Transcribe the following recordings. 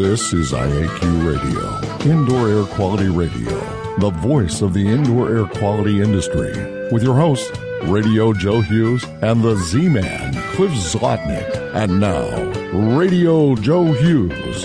This is IAQ Radio, Indoor Air Quality Radio, the voice of the indoor air quality industry, with your hosts, Radio Joe Hughes and the Z Man, Cliff Zlotnick. And now, Radio Joe Hughes.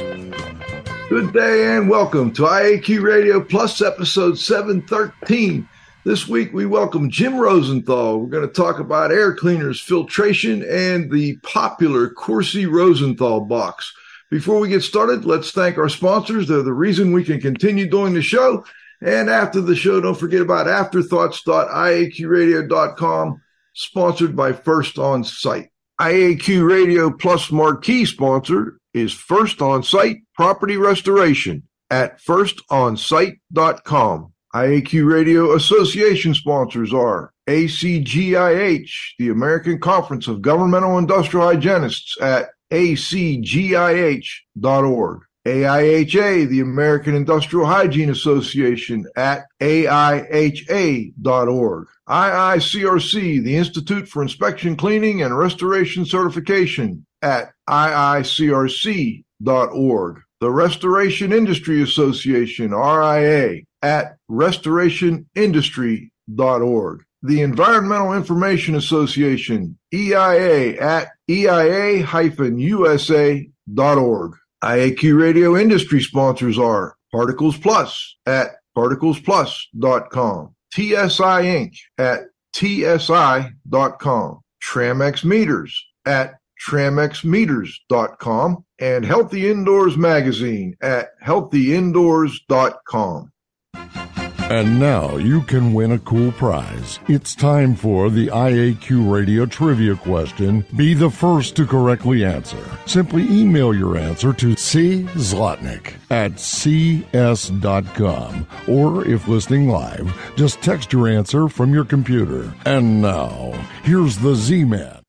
Good day and welcome to IAQ Radio Plus episode 713. This week we welcome Jim Rosenthal. We're going to talk about air cleaners, filtration, and the popular Corsi Rosenthal box. Before we get started, let's thank our sponsors. They're the reason we can continue doing the show. And after the show, don't forget about afterthoughts.iaqradio.com, sponsored by First On Site. IAQ Radio Plus marquee sponsor is First On Site Property Restoration at firstonsite.com. IAQ Radio Association sponsors are ACGIH, the American Conference of Governmental Industrial Hygienists at acgih.org. AIHA, the American Industrial Hygiene Association at AIHA.org. IICRC, the Institute for Inspection, Cleaning, and Restoration Certification at IICRC.org. The Restoration Industry Association, RIA, at restorationindustry.org the Environmental Information Association, EIA, at eia-usa.org. IAQ Radio industry sponsors are Particles Plus at particlesplus.com, TSI Inc. at tsi.com, Tramex Meters at tramexmeters.com, and Healthy Indoors Magazine at healthyindoors.com. And now you can win a cool prize. It's time for the IAQ Radio Trivia question. Be the first to correctly answer. Simply email your answer to C. Zlotnick at cs.com. Or if listening live, just text your answer from your computer. And now, here's the Z Man.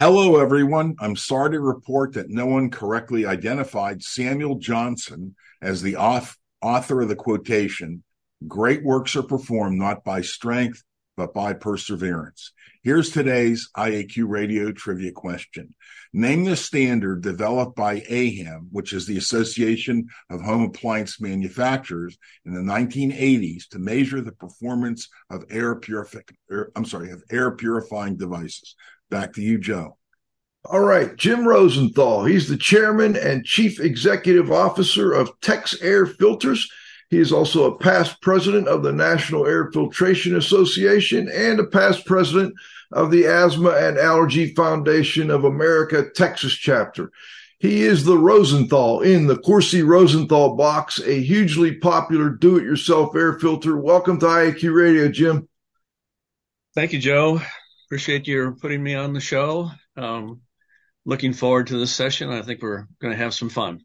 Hello, everyone. I'm sorry to report that no one correctly identified Samuel Johnson as the author of the quotation Great works are performed not by strength, but by perseverance. Here's today's IAQ radio trivia question. Name the standard developed by AHAM, which is the Association of Home Appliance Manufacturers in the 1980s to measure the performance of air purific, I'm sorry, of air purifying devices. Back to you, Joe. All right, Jim Rosenthal. He's the chairman and chief executive officer of Tex Air Filters. He is also a past president of the National Air Filtration Association and a past president of the Asthma and Allergy Foundation of America, Texas chapter. He is the Rosenthal in the Corsi Rosenthal box, a hugely popular do it yourself air filter. Welcome to IAQ Radio, Jim. Thank you, Joe. Appreciate you putting me on the show. Um, looking forward to this session. I think we're going to have some fun.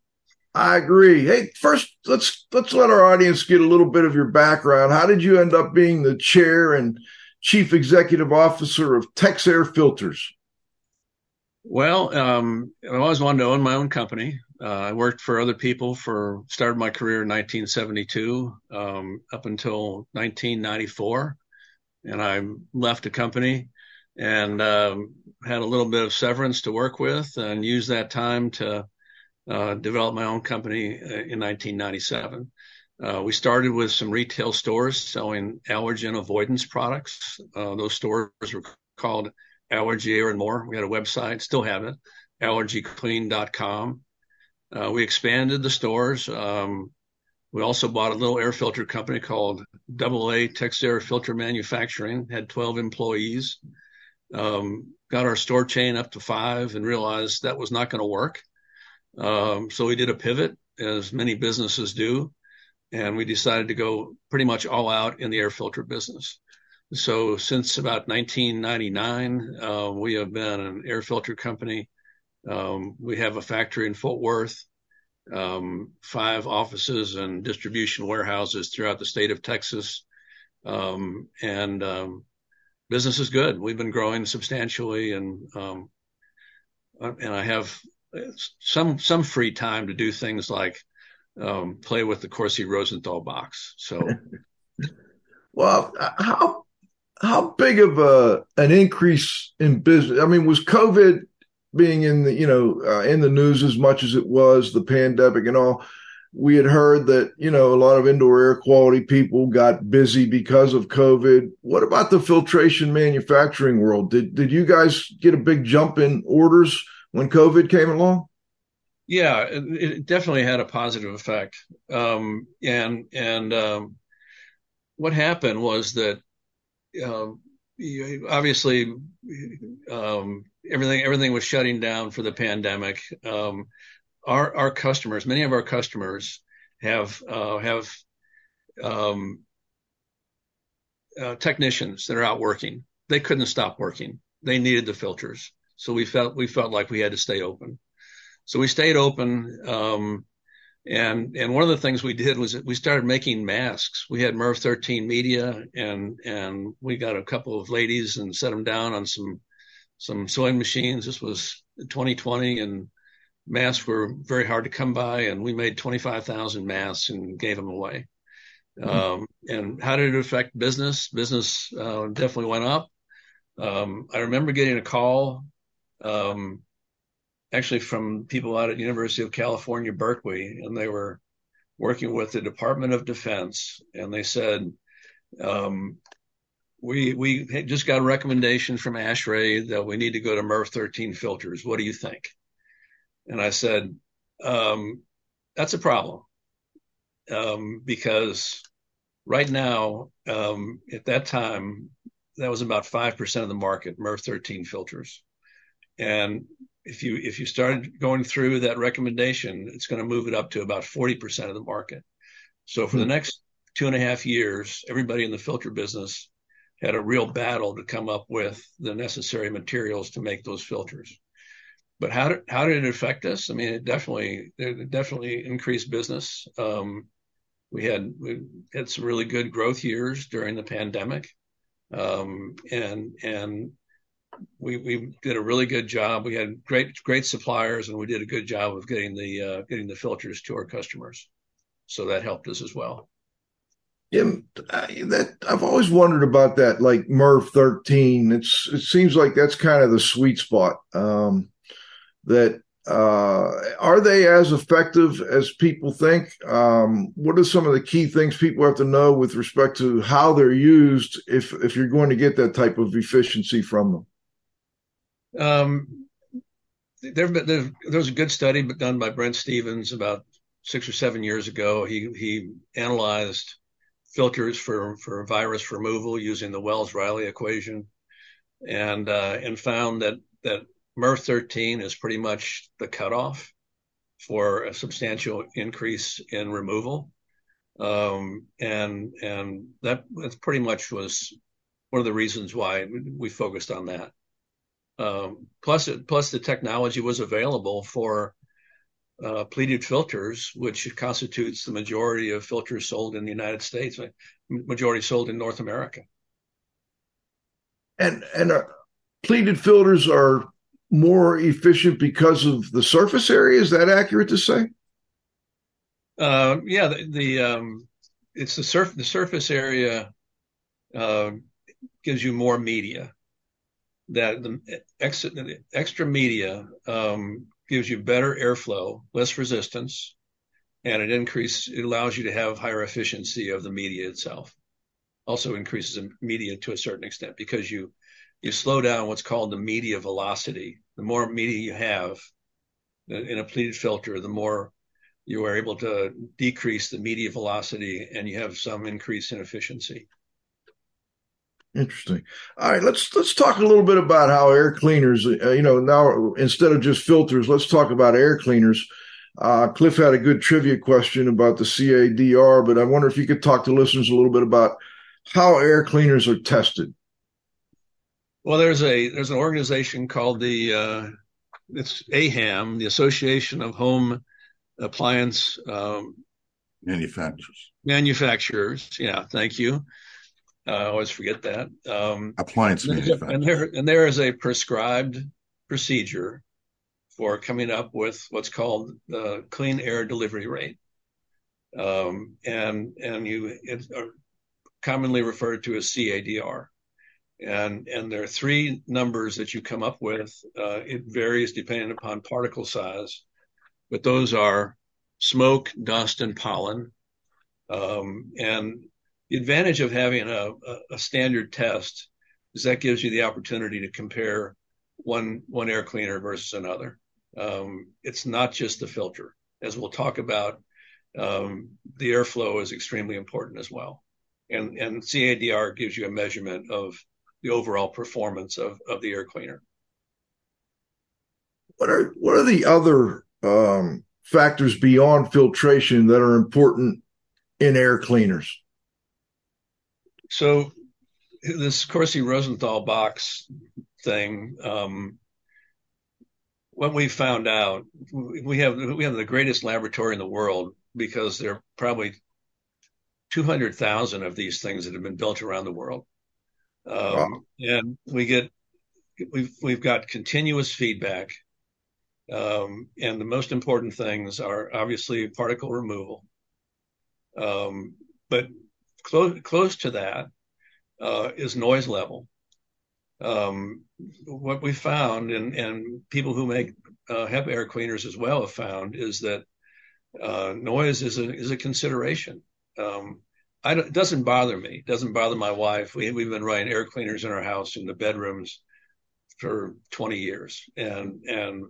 I agree. Hey, first let's let's let our audience get a little bit of your background. How did you end up being the chair and chief executive officer of Tex Air Filters? Well, um, I always wanted to own my own company. Uh, I worked for other people for started my career in 1972 um, up until 1994, and I left the company and um, had a little bit of severance to work with, and used that time to uh, developed my own company uh, in 1997. Uh, we started with some retail stores selling allergen avoidance products. Uh, those stores were called Allergy Air and More. We had a website, still have it, allergyclean.com. Uh, we expanded the stores. Um, we also bought a little air filter company called Double A Tex Air Filter Manufacturing, had 12 employees. Um, got our store chain up to five and realized that was not going to work. Um, so we did a pivot, as many businesses do, and we decided to go pretty much all out in the air filter business. So since about 1999, uh, we have been an air filter company. Um, we have a factory in Fort Worth, um, five offices and distribution warehouses throughout the state of Texas. Um, and um, business is good. We've been growing substantially, and um, and I have some some free time to do things like um, play with the Corsi Rosenthal box. So, well, how how big of a an increase in business? I mean, was COVID being in the you know uh, in the news as much as it was the pandemic and all we had heard that you know a lot of indoor air quality people got busy because of covid what about the filtration manufacturing world did did you guys get a big jump in orders when covid came along yeah it, it definitely had a positive effect um, and and um, what happened was that uh, obviously um, everything everything was shutting down for the pandemic. Um, our our customers, many of our customers have uh, have um, uh, technicians that are out working. They couldn't stop working. They needed the filters, so we felt we felt like we had to stay open. So we stayed open. Um, and and one of the things we did was we started making masks. We had MERV 13 media, and and we got a couple of ladies and set them down on some some sewing machines. This was 2020, and masks were very hard to come by, and we made 25,000 masks and gave them away. Mm-hmm. Um, and how did it affect business? Business uh, definitely went up. Um, I remember getting a call um, actually from people out at University of California, Berkeley, and they were working with the Department of Defense, and they said, um, we we just got a recommendation from ASHRAE that we need to go to MERV 13 filters. What do you think? And I said, um, that's a problem um, because right now, um, at that time, that was about five percent of the market, MERV 13 filters, and if you if you started going through that recommendation, it's going to move it up to about 40% of the market. So for mm-hmm. the hmm. next two and a half years, everybody in the filter business had a real battle to come up with the necessary materials to make those filters. But how did how did it affect us? I mean, it definitely it definitely increased business. Um, we had we had some really good growth years during the pandemic, um, and and we we did a really good job. We had great great suppliers, and we did a good job of getting the uh, getting the filters to our customers. So that helped us as well. Yeah, that I've always wondered about that, like MERV thirteen. It's it seems like that's kind of the sweet spot. Um, that uh, are they as effective as people think? Um, what are some of the key things people have to know with respect to how they're used if if you're going to get that type of efficiency from them? Um, there, there, there was a good study done by Brent Stephens about six or seven years ago. He he analyzed filters for for virus removal using the Wells-Riley equation, and uh, and found that that MERV 13 is pretty much the cutoff for a substantial increase in removal, um, and and that that pretty much was one of the reasons why we focused on that. Um, plus, plus the technology was available for uh, pleated filters, which constitutes the majority of filters sold in the United States, majority sold in North America. And and uh, pleated filters are more efficient because of the surface area. Is that accurate to say? Uh, yeah, the, the um, it's the surf the surface area uh, gives you more media that the extra, media um, gives you better airflow, less resistance, and it increases. It allows you to have higher efficiency of the media itself. Also increases the media to a certain extent because you you slow down what's called the media velocity. The more media you have in a pleated filter, the more you are able to decrease the media velocity, and you have some increase in efficiency. Interesting. All right, let's let's talk a little bit about how air cleaners. Uh, you know, now instead of just filters, let's talk about air cleaners. Uh, Cliff had a good trivia question about the CADR, but I wonder if you could talk to listeners a little bit about how air cleaners are tested. Well, there's a there's an organization called the uh, it's AHAM, the Association of Home Appliance um, Manufacturers. Manufacturers, yeah, thank you. Uh, I always forget that. Um, Appliance and manufacturer. And there, and there is a prescribed procedure for coming up with what's called the clean air delivery rate. Um, and and you it's commonly referred to as CADR. and and there are three numbers that you come up with. Uh, it varies depending upon particle size, but those are smoke, dust, and pollen. Um, and the advantage of having a, a, standard test is that gives you the opportunity to compare one one air cleaner versus another. Um, it's not just the filter, as we'll talk about. Um, the airflow is extremely important as well, and and CADR gives you a measurement of the overall performance of of the air cleaner. What are what are the other um, factors beyond filtration that are important in air cleaners? So this Corsi Rosenthal box thing, um, what we found out, we have we have the greatest laboratory in the world because there are probably 200,000 of these things that have been built around the world. Um, wow. And we get we've we've got continuous feedback, um, and the most important things are obviously particle removal. Um, but close close to that uh, is noise level. Um, what we found, and, and people who make uh, HEPA air cleaners as well have found, is that uh, noise is a is a consideration. Um, it doesn't bother me. It doesn't bother my wife. We, we've been running air cleaners in our house in the bedrooms for 20 years, and and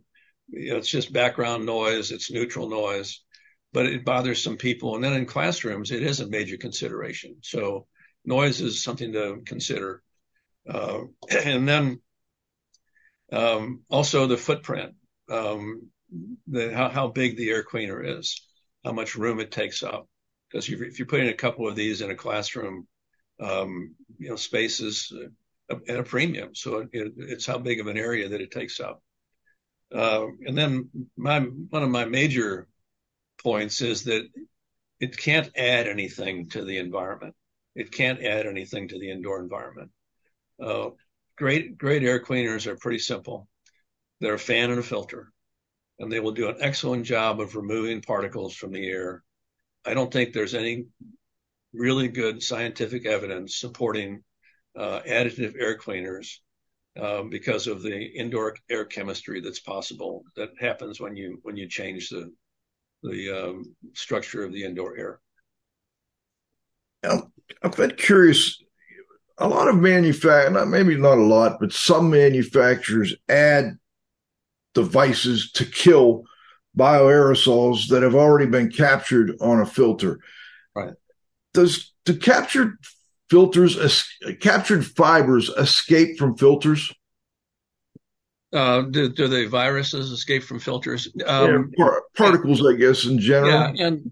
you know, it's just background noise. It's neutral noise but it bothers some people. And then in classrooms, it is a major consideration. So noise is something to consider. Uh, and then um, also the footprint, um, the, how, how big the air cleaner is, how much room it takes up. Because if you're putting a couple of these in a classroom, um, you know, space is at a premium. So it, it's how big of an area that it takes up. Uh, and then my one of my major points is that it can't add anything to the environment. It can't add anything to the indoor environment. Uh, great, great air cleaners are pretty simple. They're a fan and a filter, and they will do an excellent job of removing particles from the air. I don't think there's any really good scientific evidence supporting uh, additive air cleaners um, because of the indoor air chemistry that's possible that happens when you when you change the the um, structure of the indoor air. Now, I've been curious. A lot of manufacturers, maybe not a lot, but some manufacturers add devices to kill bioaerosols that have already been captured on a filter. Right. Does do captured filters, captured fibers escape from filters? Uh, do, do the viruses escape from filters? Um, yeah, par- particles, I guess, in general. Yeah, and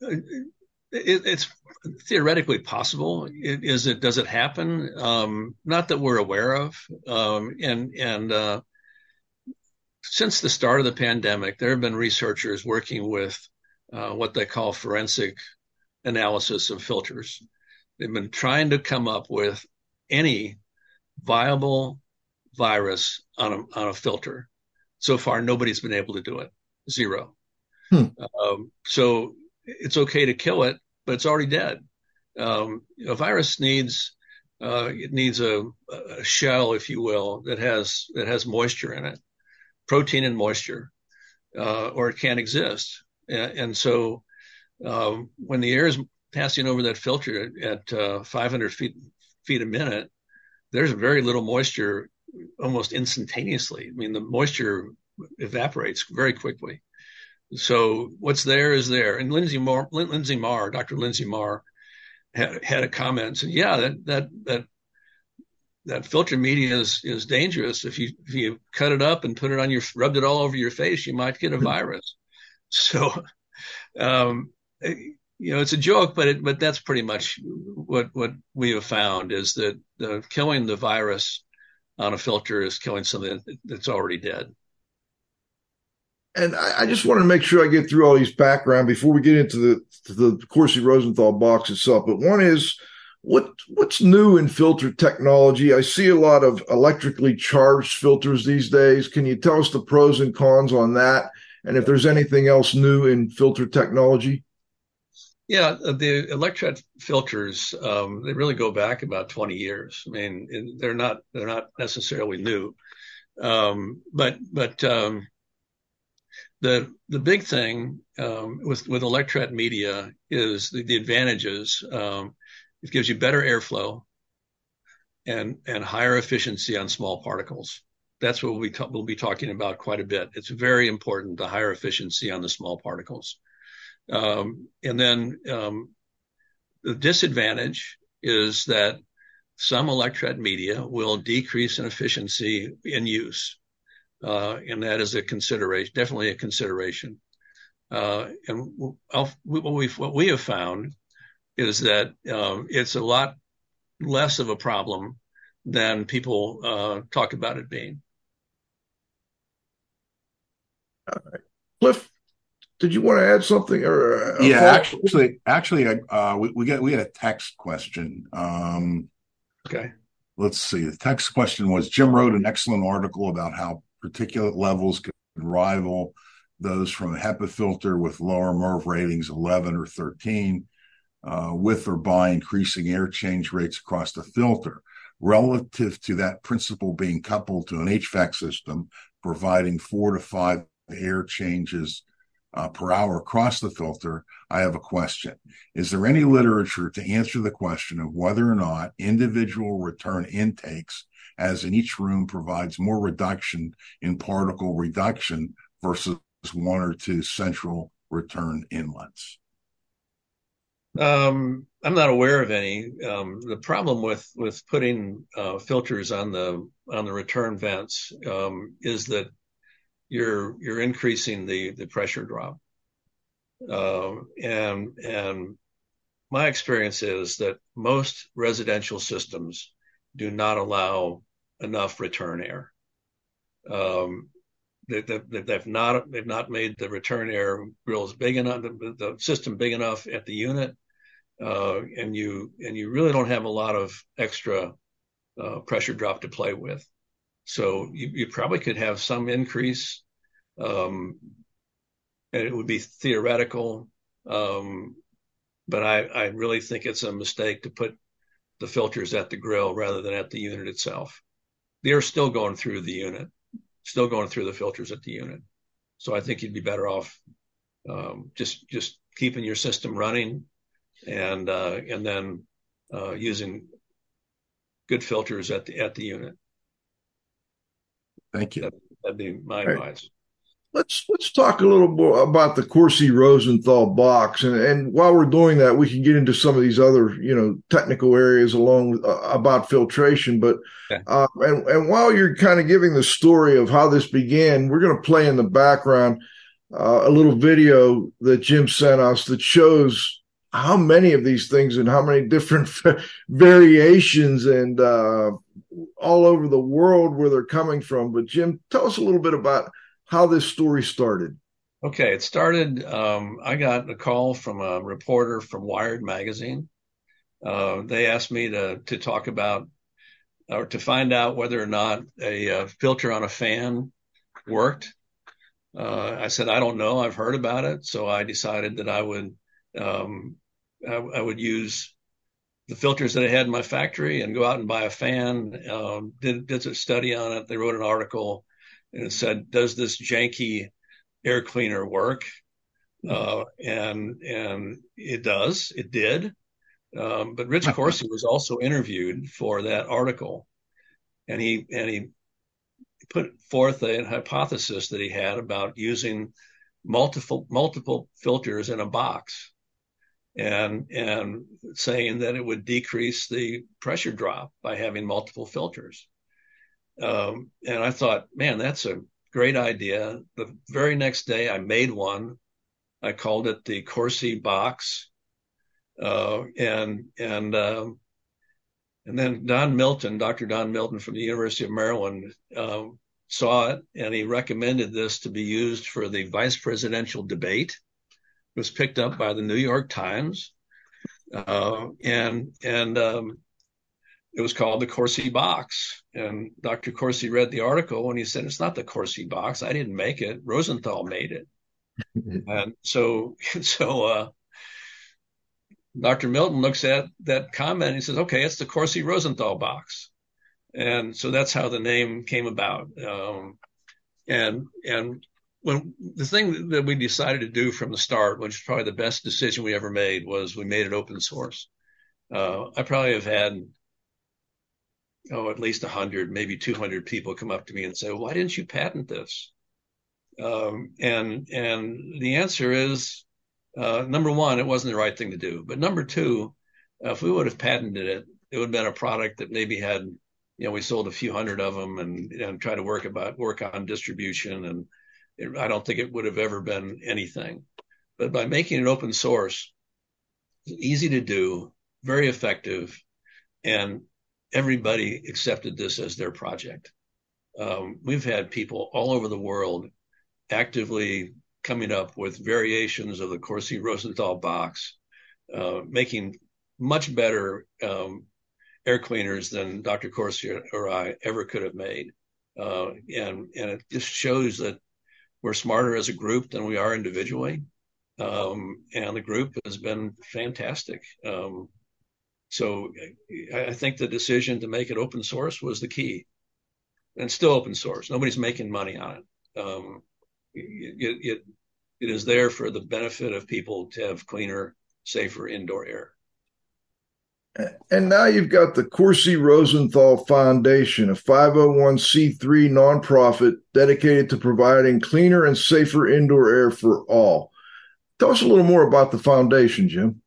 it, it's theoretically possible. It, is it? Does it happen? Um, not that we're aware of. Um, and and uh, since the start of the pandemic, there have been researchers working with uh, what they call forensic analysis of filters. They've been trying to come up with any viable virus on a, on a filter. So far, nobody's been able to do it. Zero. Hmm. Um, so it's okay to kill it, but it's already dead. Um, a virus needs uh, it needs a, a, shell, if you will, that has that has moisture in it, protein and moisture, uh, or it can't exist. And, and so, um, when the air is passing over that filter at uh, 500 feet feet a minute, there's very little moisture almost instantaneously. I mean, the moisture evaporates very quickly. So what's there is there. And Linsey Marr, Linsey Marr, Dr. Linsey Marr, had, had a comment and said, "Yeah, that that that that filter media is is dangerous. If you if you cut it up and put it on your rubbed it all over your face, you might get a virus." So, um, you know, it's a joke, but it, but that's pretty much what what we have found is that killing the virus on a filter is killing something that's already dead. And I, I, just want to make sure I get through all these background before we get into the the Corsi Rosenthal box itself. But one is what what's new in filter technology? I see a lot of electrically charged filters these days. Can you tell us the pros and cons on that? And if there's anything else new in filter technology? Yeah, the electret filters um, they really go back about 20 years. I mean, they're not they're not necessarily new, um, but but um, the the big thing um, with with electret media is the, the advantages. Um, it gives you better airflow and and higher efficiency on small particles. That's what we'll ta- we'll be talking about quite a bit. It's very important the higher efficiency on the small particles. Um, and then um, the disadvantage is that some electret media will decrease in efficiency in use. Uh, and that is a consideration, definitely a consideration. Uh, and what, what we have found is that um, it's a lot less of a problem than people uh, talk about it being. All right. Cliff, did you want to add something? Or yeah, actually, actually, uh, we, we got we had a text question. Um, okay, let's see. The text question was: Jim wrote an excellent article about how particulate levels could rival those from a HEPA filter with lower MERV ratings, 11 or 13, uh, with or by increasing air change rates across the filter. Relative to that principle being coupled to an HVAC system, providing four to five air changes uh, per hour across the filter, I have a question. Is there any literature to answer the question of whether or not individual return intakes, as in each room, provides more reduction in particle reduction versus one or two central return inlets? Um, I'm not aware of any. Um, the problem with with putting uh, filters on the on the return vents um, is that you're you're increasing the the pressure drop. Uh, and and my experience is that most residential systems do not allow enough return air. Um, they, they, they've not they've not made the return air grills big enough, the, the system big enough at the unit, uh, and you and you really don't have a lot of extra uh, pressure drop to play with. So you, you probably could have some increase, um, and it would be theoretical. Um, but I, I really think it's a mistake to put the filters at the grill rather than at the unit itself. They're still going through the unit, still going through the filters at the unit. So I think you'd be better off um, just just keeping your system running, and uh, and then uh, using good filters at the at the unit. Thank you. That, would be my right. advice. Let's let's talk a little more about the Corsi Rosenthal box, and and while we're doing that, we can get into some of these other you know technical areas along with, uh, about filtration. But okay. uh, and and while you're kind of giving the story of how this began, we're going to play in the background uh, a little video that Jim sent us that shows how many of these things and how many different variations and uh, all over the world where they're coming from. But Jim, tell us a little bit about how this story started. Okay, it started. Um, I got a call from a reporter from Wired magazine. Uh, they asked me to to talk about or to find out whether or not a, a uh, filter on a fan worked. Uh, I said I don't know. I've heard about it, so I decided that I would um, I, I, would use the filters that I had in my factory and go out and buy a fan. Um, did, did a study on it. They wrote an article and it said, "Does this janky air cleaner work?" Uh, and and it does. It did. Um, but Rich Corsi was also interviewed for that article, and he and he put forth a hypothesis that he had about using multiple multiple filters in a box and and saying that it would decrease the pressure drop by having multiple filters. Um, and I thought, man, that's a great idea. The very next day, I made one. I called it the Corsi box, uh, and and um, and then Don Milton, Dr. Don Milton from the University of Maryland, um, saw it, and he recommended this to be used for the vice presidential debate was picked up by the New York Times, uh, and and um, it was called the Corsi box. And Dr. Corsi read the article and he said, "It's not the Corsi box. I didn't make it. Rosenthal made it." and so so uh, Dr. Milton looks at that comment and he says, okay, it's the Corsi Rosenthal box. And so that's how the name came about. Um, and, and when the thing that we decided to do from the start, which is probably the best decision we ever made, was we made it open source. Uh, I probably have had, oh, at least 100, maybe 200 people come up to me and say, why didn't you patent this? Um, and, and the answer is, uh, number one, it wasn't the right thing to do. But number two, if we would have patented it, it would have been a product that maybe had, you know, we sold a few hundred of them and, and try to work about work on distribution. And it, I don't think it would have ever been anything. But by making it open source, easy to do, very effective, and everybody accepted this as their project. Um, we've had people all over the world actively coming up with variations of the Corsi Rosenthal box, uh, making much better um, air cleaners than Dr. Corsi or I ever could have made. Uh, and, and it just shows that we're smarter as a group than we are individually. Um, and the group has been fantastic. Um, so I think the decision to make it open source was the key and still open source. Nobody's making money on it. Um, it, it, it is there for the benefit of people to have cleaner, safer indoor air. And now you've got the Corsi Rosenthal Foundation, a 501c3 nonprofit dedicated to providing cleaner and safer indoor air for all. Tell us a little more about the foundation, Jim.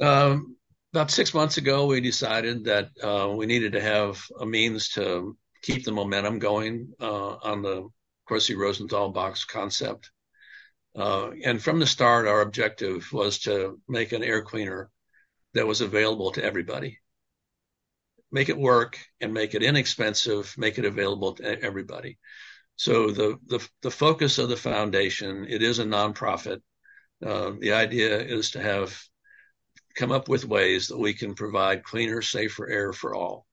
Um, about six months ago, we decided that uh, we needed to have a means to keep the momentum going uh, on the Corsi Rosenthal box concept. Uh, and from the start, our objective was to make an air cleaner that was available to everybody. Make it work and make it inexpensive, make it available to everybody. So the, the, the focus of the foundation, it is a nonprofit. Uh, the idea is to have come up with ways that we can provide cleaner, safer air for all.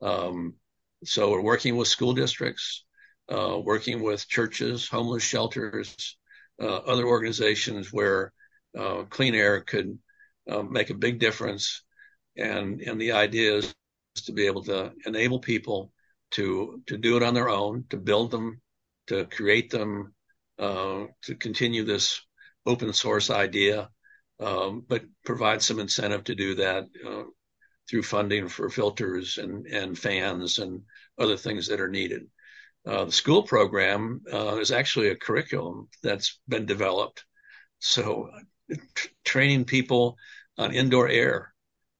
Um, so we're working with school districts, uh, working with churches, homeless shelters, uh, other organizations where uh, clean air could um, make a big difference. And, and the idea is to be able to enable people to, to do it on their own, to build them, to create them, uh, to continue this open source idea, um, but provide some incentive to do that uh, through funding for filters and, and fans and other things that are needed. Uh, the school program uh, is actually a curriculum that's been developed. So, t- training people on indoor air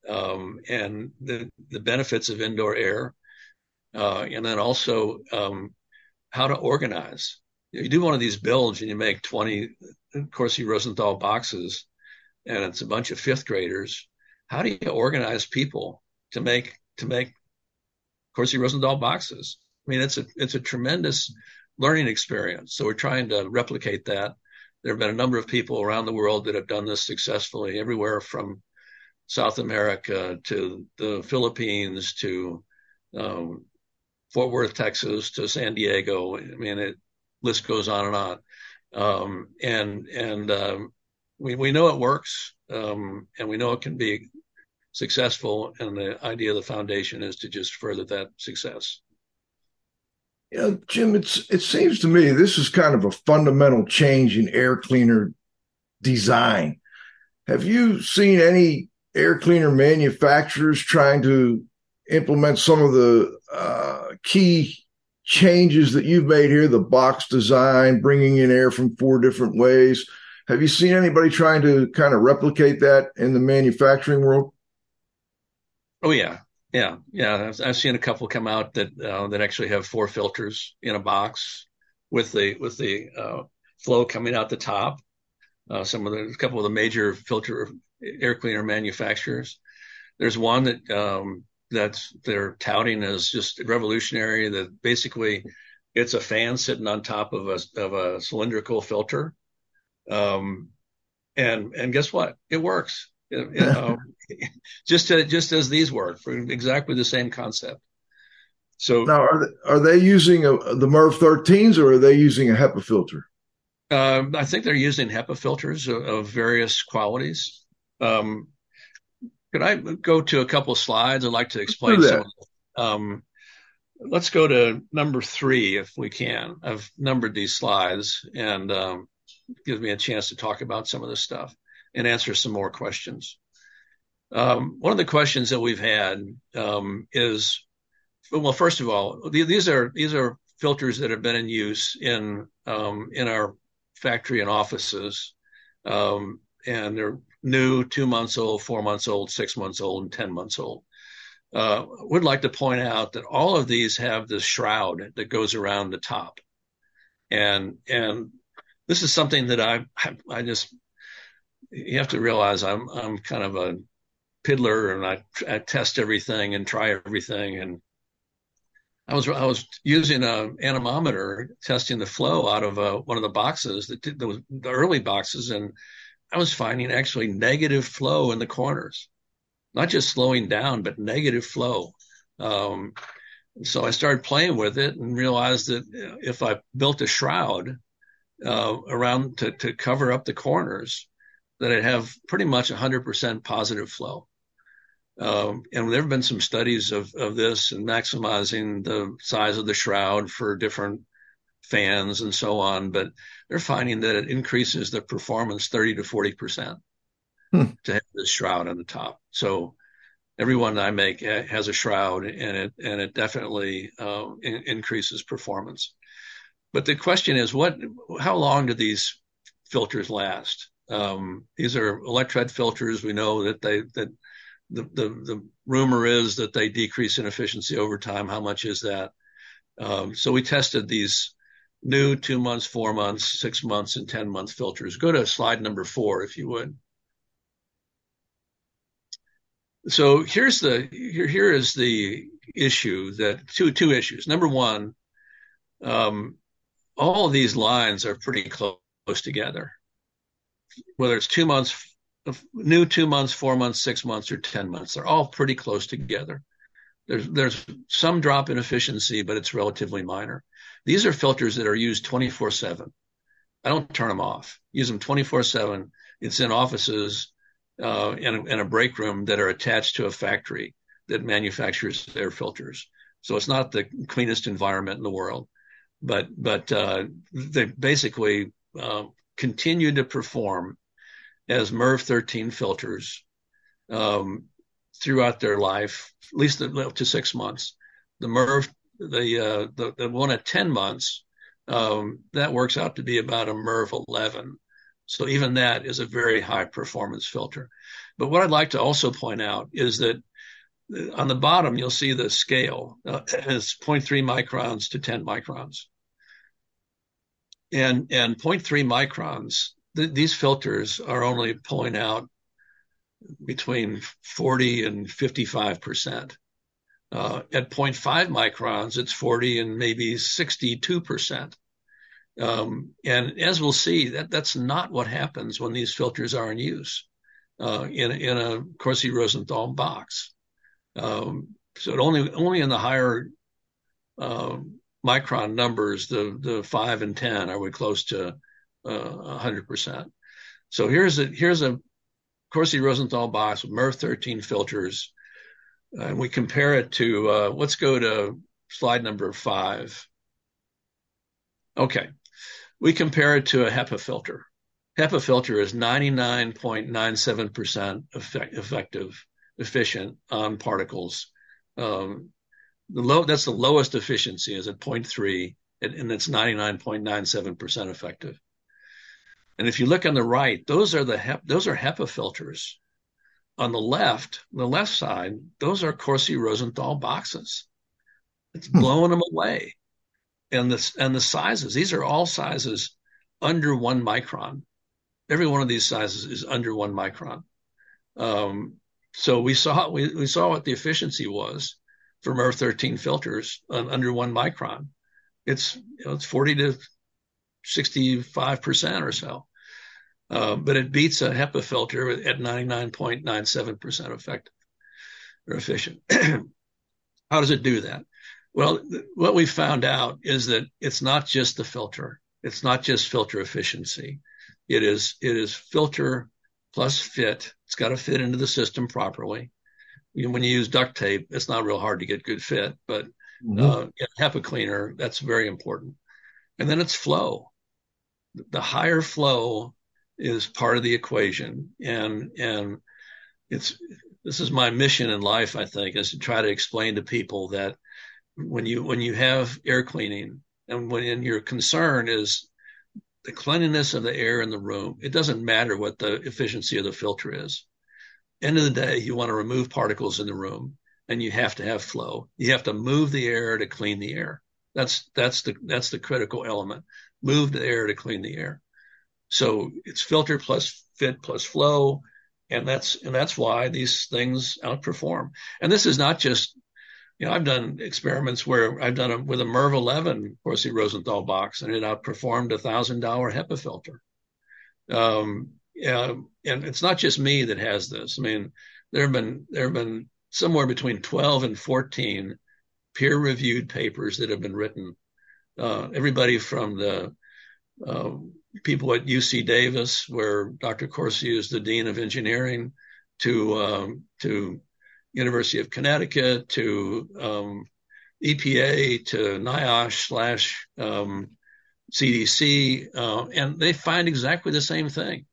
um, and the, the benefits of indoor air, uh, and then also um, how to organize. You do one of these builds and you make 20 Corsi Rosenthal boxes, and it's a bunch of fifth graders. How do you organize people to make to make Corsi Rosenthal boxes? I mean, it's a it's a tremendous learning experience. So we're trying to replicate that. There have been a number of people around the world that have done this successfully, everywhere from South America to the Philippines to um, Fort Worth, Texas to San Diego. I mean, it list goes on and on. Um, and and um, we we know it works, um, and we know it can be successful. And the idea of the foundation is to just further that success. You know, Jim, it's it seems to me this is kind of a fundamental change in air cleaner design. Have you seen any air cleaner manufacturers trying to implement some of the uh, key changes that you've made here? The box design, bringing in air from four different ways. Have you seen anybody trying to kind of replicate that in the manufacturing world? Oh yeah, yeah, yeah. I've, I've seen a couple come out that uh, that actually have four filters in a box with the with the uh, flow coming out the top. Uh, some of the a couple of the major filter air cleaner manufacturers. There's one that um, that's they're touting as just revolutionary. That basically it's a fan sitting on top of a of a cylindrical filter, um, and and guess what? It works. You know, just to, just as these work for exactly the same concept. So now, are they, are they using a, the MERV 13s or are they using a HEPA filter? Uh, I think they're using HEPA filters of, of various qualities. Um, Could I go to a couple of slides? I'd like to explain some. Um, let's go to number three if we can. I've numbered these slides and um, gives me a chance to talk about some of this stuff and answer some more questions. Um, one of the questions that we've had um, is, well, first of all, these are these are filters that have been in use in um, in our factory and offices, um, and they're new, two months old, four months old, six months old, and ten months old. Uh, would like to point out that all of these have this shroud that goes around the top, and and this is something that I I just you have to realize I'm I'm kind of a piddler and I, I test everything and try everything and I was I was using a anemometer testing the flow out of uh, one of the boxes that the, the early boxes and I was finding actually negative flow in the corners, not just slowing down but negative flow. Um, so I started playing with it and realized that if I built a shroud uh, around to, to cover up the corners, that I'd have pretty much 100% positive flow. Um, and there have been some studies of, of this and maximizing the size of the shroud for different fans and so on, but they're finding that it increases the performance 30 to 40% hmm. to have this shroud on the top. So everyone that I make has a shroud and it, and it definitely uh, in, increases performance. But the question is, what, how long do these filters last? Um, these are electret filters. We know that they, that the, the, the rumor is that they decrease in efficiency over time. How much is that? Um, so we tested these new two months, four months, six months, and 10 month filters. Go to slide number four, if you would. So here's the here here is the issue that two two issues. Number one, um, all these lines are pretty close together. Whether it's two months, new two months, four months, six months, or 10 months. They're all pretty close together. There's, there's some drop in efficiency, but it's relatively minor. These are filters that are used 24 7. I don't turn them off. Use them 24 7. It's in offices uh, and, and a break room that are attached to a factory that manufactures air filters. So it's not the cleanest environment in the world, but but uh, they basically uh, continue to perform as MERV 13 filters um, throughout their life, at least up to six months. The MERV, the, uh, the, the one at 10 months, um, that works out to be about a MERV 11. So even that is a very high performance filter. But what I'd like to also point out is that on the bottom, you'll see the scale uh, is 0.3 microns to 10 microns. And, and 0.3 microns th- these filters are only pulling out between 40 and 55 percent. Uh, at 0.5 microns, it's 40 and maybe 62 percent. Um, and as we'll see, that that's not what happens when these filters are in use uh, in in a Corsi Rosenthal box. Um, so it only only in the higher uh, micron numbers, the the five and ten, are we close to uh, 100%. So here's a here's a Corsi Rosenthal box with MERV 13 filters, and we compare it to uh, let's go to slide number five. Okay, we compare it to a HEPA filter. HEPA filter is 99.97% effect, effective, efficient on particles. Um, the low that's the lowest efficiency is at 0.3, and, and it's 99.97% effective. And if you look on the right, those are the HEP, those are HEPA filters. On the left, the left side, those are Corsi Rosenthal boxes. It's hmm. blowing them away. And the and the sizes, these are all sizes under one micron. Every one of these sizes is under one micron. Um, so we saw we, we saw what the efficiency was for MERV 13 filters under one micron. It's you know, it's 40 to 65% or so. Uh, but it beats a HEPA filter at 99.97% effective or efficient. How does it do that? Well, th- what we found out is that it's not just the filter. It's not just filter efficiency. It is, it is filter plus fit. It's got to fit into the system properly. You know, when you use duct tape, it's not real hard to get good fit, but mm-hmm. uh, HEPA cleaner, that's very important. And then it's flow. The higher flow is part of the equation. And, and it's, this is my mission in life, I think, is to try to explain to people that when you, when you have air cleaning and when your concern is the cleanliness of the air in the room, it doesn't matter what the efficiency of the filter is. End of the day, you want to remove particles in the room and you have to have flow. You have to move the air to clean the air. That's that's the that's the critical element. Move the air to clean the air. So it's filter plus fit plus flow, and that's and that's why these things outperform. And this is not just, you know, I've done experiments where I've done it with a MERV 11 Corsi Rosenthal box, and it outperformed a thousand dollar HEPA filter. Um, yeah, and it's not just me that has this. I mean, there have been there have been somewhere between 12 and 14 peer reviewed papers that have been written. Uh, everybody from the uh, people at UC Davis, where Dr. Corsi is the dean of engineering, to um, to University of Connecticut, to um, EPA, to NIOSH slash um, CDC, uh, and they find exactly the same thing.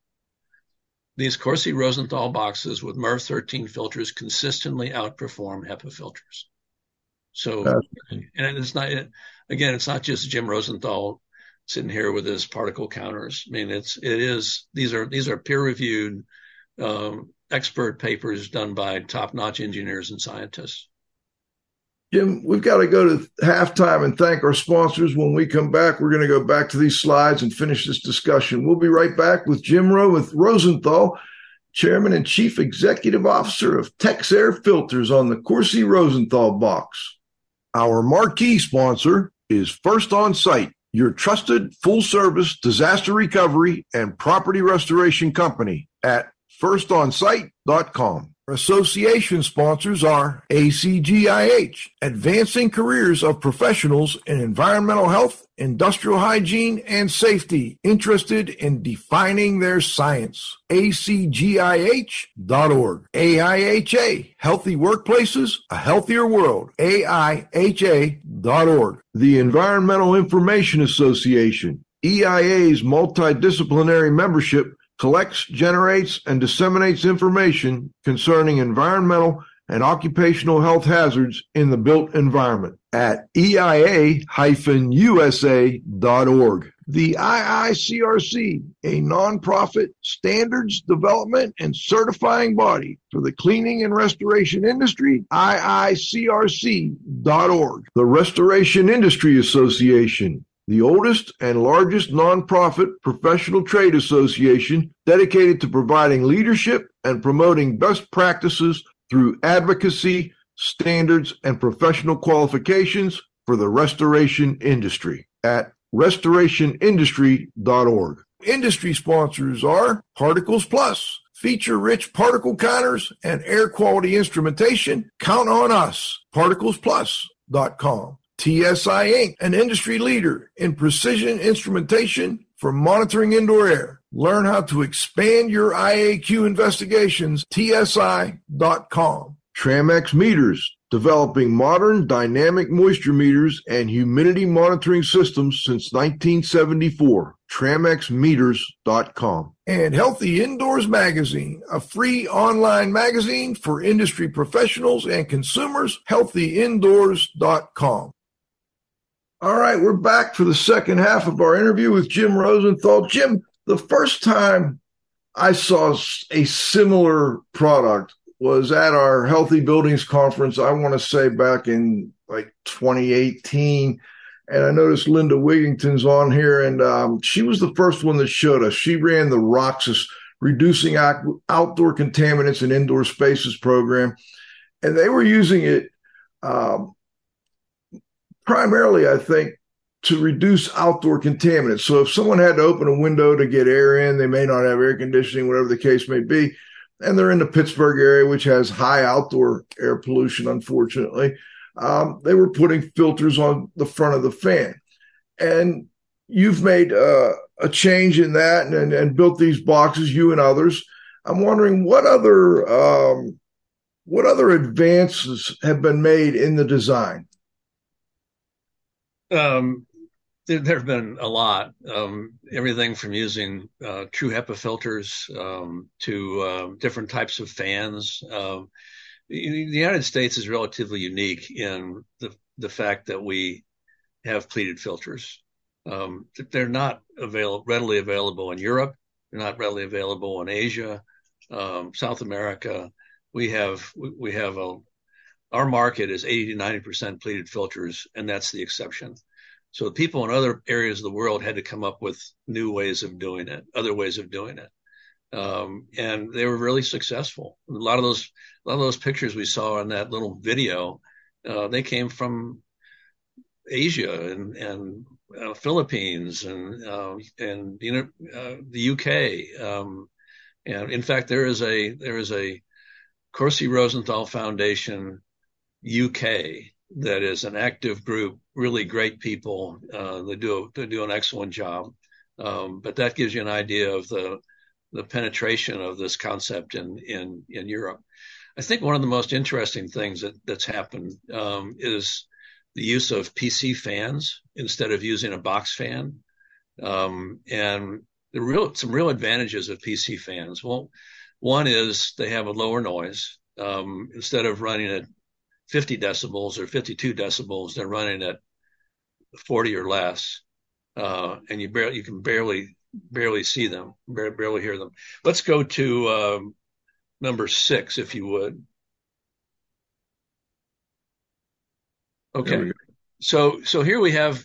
These Corsi Rosenthal boxes with MERV 13 filters consistently outperform HEPA filters. So, and it's not, again, it's not just Jim Rosenthal sitting here with his particle counters. I mean, it's, it is, these are, these are peer reviewed, um, expert papers done by top notch engineers and scientists. Jim, we've got to go to halftime and thank our sponsors. When we come back, we're going to go back to these slides and finish this discussion. We'll be right back with Jim Rowe with Rosenthal, Chairman and Chief Executive Officer of Tex-Air Filters on the Corsi Rosenthal box. Our marquee sponsor is First On Site, your trusted full service disaster recovery and property restoration company at firstonsite.com. Association sponsors are ACGIH, Advancing Careers of Professionals in Environmental Health, Industrial Hygiene, and Safety, interested in defining their science. ACGIH.org. AIHA, Healthy Workplaces, A Healthier World. AIHA.org. The Environmental Information Association, EIA's multidisciplinary membership collects, generates, and disseminates information concerning environmental and occupational health hazards in the built environment at eia-usa.org. The IICRC, a nonprofit standards development and certifying body for the cleaning and restoration industry, IICRC.org. The Restoration Industry Association, the oldest and largest nonprofit professional trade association dedicated to providing leadership and promoting best practices through advocacy, standards, and professional qualifications for the restoration industry at restorationindustry.org. Industry sponsors are Particles Plus, feature rich particle counters and air quality instrumentation. Count on us, particlesplus.com. TSI Inc., an industry leader in precision instrumentation for monitoring indoor air. Learn how to expand your IAQ investigations. TSI.com. Tramex Meters, developing modern dynamic moisture meters and humidity monitoring systems since 1974. TramexMeters.com. And Healthy Indoors Magazine, a free online magazine for industry professionals and consumers. HealthyIndoors.com. All right, we're back for the second half of our interview with Jim Rosenthal. Jim, the first time I saw a similar product was at our Healthy Buildings conference, I want to say back in like 2018. And I noticed Linda Wigington's on here, and um, she was the first one that showed us. She ran the ROCIS Reducing Outdoor Contaminants in Indoor Spaces program, and they were using it um, primarily, I think, to reduce outdoor contaminants. So if someone had to open a window to get air in, they may not have air conditioning, whatever the case may be. And they're in the Pittsburgh area, which has high outdoor air pollution, unfortunately. Um, they were putting filters on the front of the fan. And you've made uh, a change in that and, and, and, built these boxes, you and others. I'm wondering what other um, what other advances have been made in the design. Um, there, there, have been a lot. Um, everything from using uh, true HEPA filters um, to uh, different types of fans. Um, the United States is relatively unique in the the fact that we have pleated filters. Um, they're not available readily available in Europe. They're not readily available in Asia, South America. We have we have a our market is 80 to 90 percent pleated filters, and that's the exception. So people in other areas of the world had to come up with new ways of doing it, other ways of doing it, um, and they were really successful. A lot of those a lot of those pictures we saw in that little video, uh, they came from Asia and and uh, Philippines and uh, and you know uh, the UK. Um, and in fact, there is a there is a Corsi Rosenthal Foundation UK that is an active group, really great people. Uh, they do they do an excellent job. Um, but that gives you an idea of the the penetration of this concept in in in Europe. I think one of the most interesting things that that's happened um, is the use of PC fans instead of using a box fan. Um, and the real some real advantages of PC fans. Well, one is they have a lower noise. Um, instead of running at 50 decibels or 52 decibels, they're running at 40 or less, uh, and you barely you can barely barely see them, barely hear them. Let's go to um, number six, if you would. Okay. So, so here we have,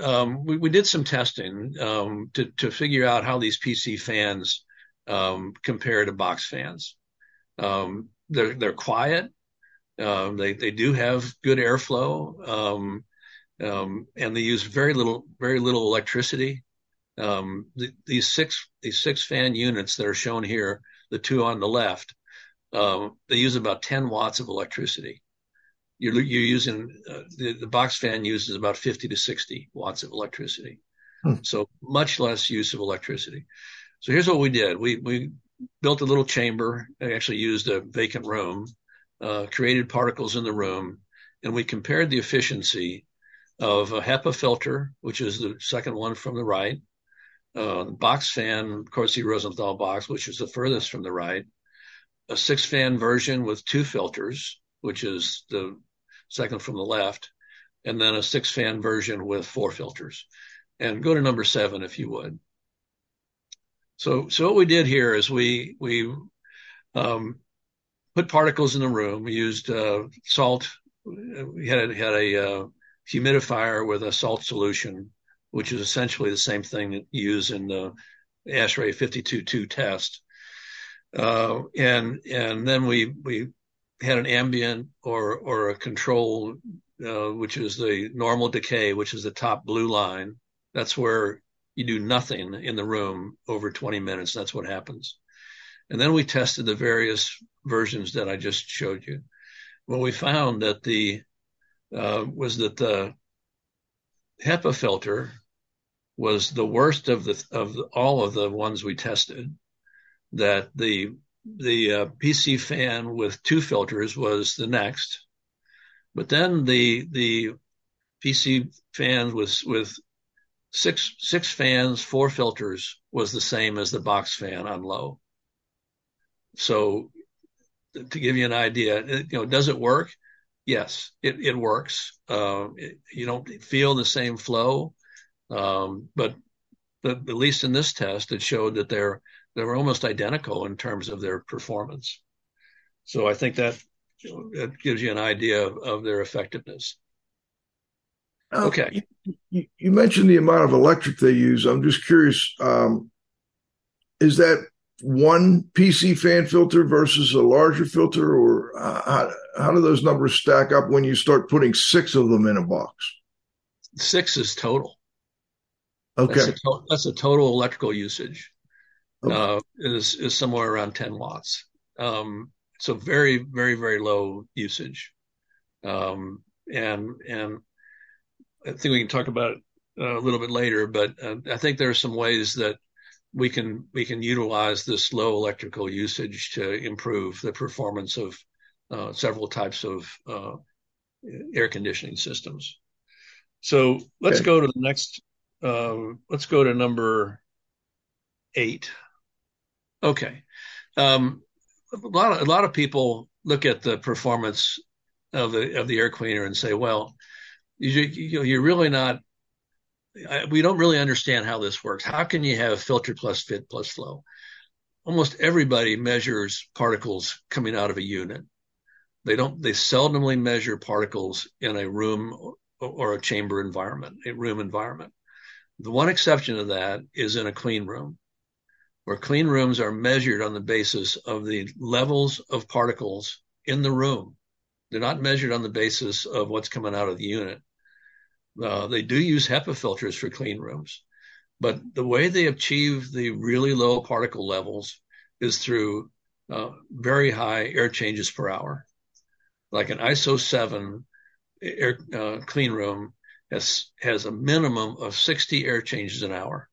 um, we, we, did some testing um, to, to figure out how these PC fans um, compare to box fans. Um, they're they're quiet. Um, they they do have good airflow, um, and they use very little very little electricity. The, these six these six fan units that are shown here, the two on the left, they use about 10 watts of electricity you're, you're using uh, the, the, box fan uses about 50 to 60 watts of electricity. Hmm. So much less use of electricity. So here's what we did. We, we built a little chamber, I actually used a vacant room, uh, created particles in the room, and we compared the efficiency of a HEPA filter, which is the second one from the right, uh, box fan, Corsi Rosenthal box, which is the furthest from the right, a six fan version with two filters, which is the second from the left, and then a six fan version with four filters. And go to number seven if you would. So, so what we did here is we we um, put particles in the room. We used uh, salt. We had had a uh, humidifier with a salt solution, which is essentially the same thing that you use in the ASHRAE 52.2 test. Uh, and and then we we had an ambient or or a control, uh, which is the normal decay, which is the top blue line. That's where you do nothing in the room over 20 minutes. That's what happens. And then we tested the various versions that I just showed you. Well, we found that the uh, was that the HEPA filter was the worst of the of all of the ones we tested. That the the uh, PC fan with two filters was the next, but then the the PC fan with with six six fans, four filters was the same as the box fan on low. So to give you an idea, it, you know, does it work? Yes, it, it works. Uh, it, you don't feel the same flow, um, but, but at least in this test, it showed that they're they were almost identical in terms of their performance. So I think that that gives you an idea of, of their effectiveness. Uh, okay. You, you, mentioned the amount of electric they use. I'm just curious. Um, is that one PC fan filter versus a larger filter, or how, how do those numbers stack up when you start putting six of them in a box? Six is total. Okay. That's a, to- that's a total electrical usage uh, is is somewhere around 10 watts. Um, so very very very low usage, um, and and I think we can talk about it uh, a little bit later. But uh, I think there are some ways that we can we can utilize this low electrical usage to improve the performance of uh, several types of uh, air conditioning systems. So let's okay. go to the next. Um, let's go to number eight. Okay, um, a lot of a lot of people look at the performance of the of the air cleaner and say, well, you, you you're really not we don't really understand how this works. How can you have filter plus fit plus flow? Almost everybody measures particles coming out of a unit. They don't, they seldomly measure particles in a room or a chamber environment, a room environment. The one exception to that is in a clean room, where clean rooms are measured on the basis of the levels of particles in the room. They're not measured on the basis of what's coming out of the unit. Uh, they do use HEPA filters for clean rooms, but the way they achieve the really low particle levels is through uh, very high air changes per hour. Like an ISO 7 air uh, clean room has has a minimum of 60 air changes an hour.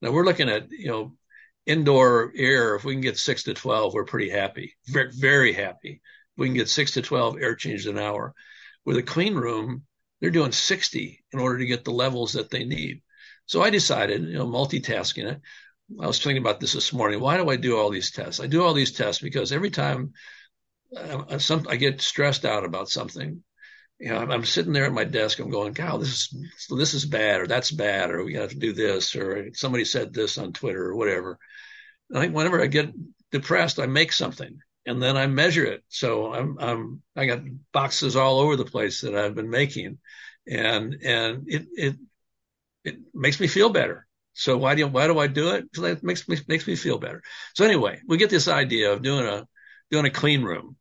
Now we're looking at you know indoor air. If we can get six to 12, we're pretty happy, very, very happy. If we can get six to 12 air changes an hour. With a clean room, they're doing 60 in order to get the levels that they need. So I decided, you know, multitasking it. I was thinking about this this morning. Why do I do all these tests? I do all these tests because every time I, some, I get stressed out about something, you know, I'm, I'm, sitting there at my desk. I'm going, God, this is this is bad, or that's bad, or we have to do this, or somebody said this on Twitter, or whatever. I think whenever I get depressed, I make something, and then I measure it. So I'm, I'm I got boxes all over the place that I've been making, and and it it it makes me feel better. So why do you, why do I do it? Because it makes me makes me feel better. So anyway, we get this idea of doing a doing a clean room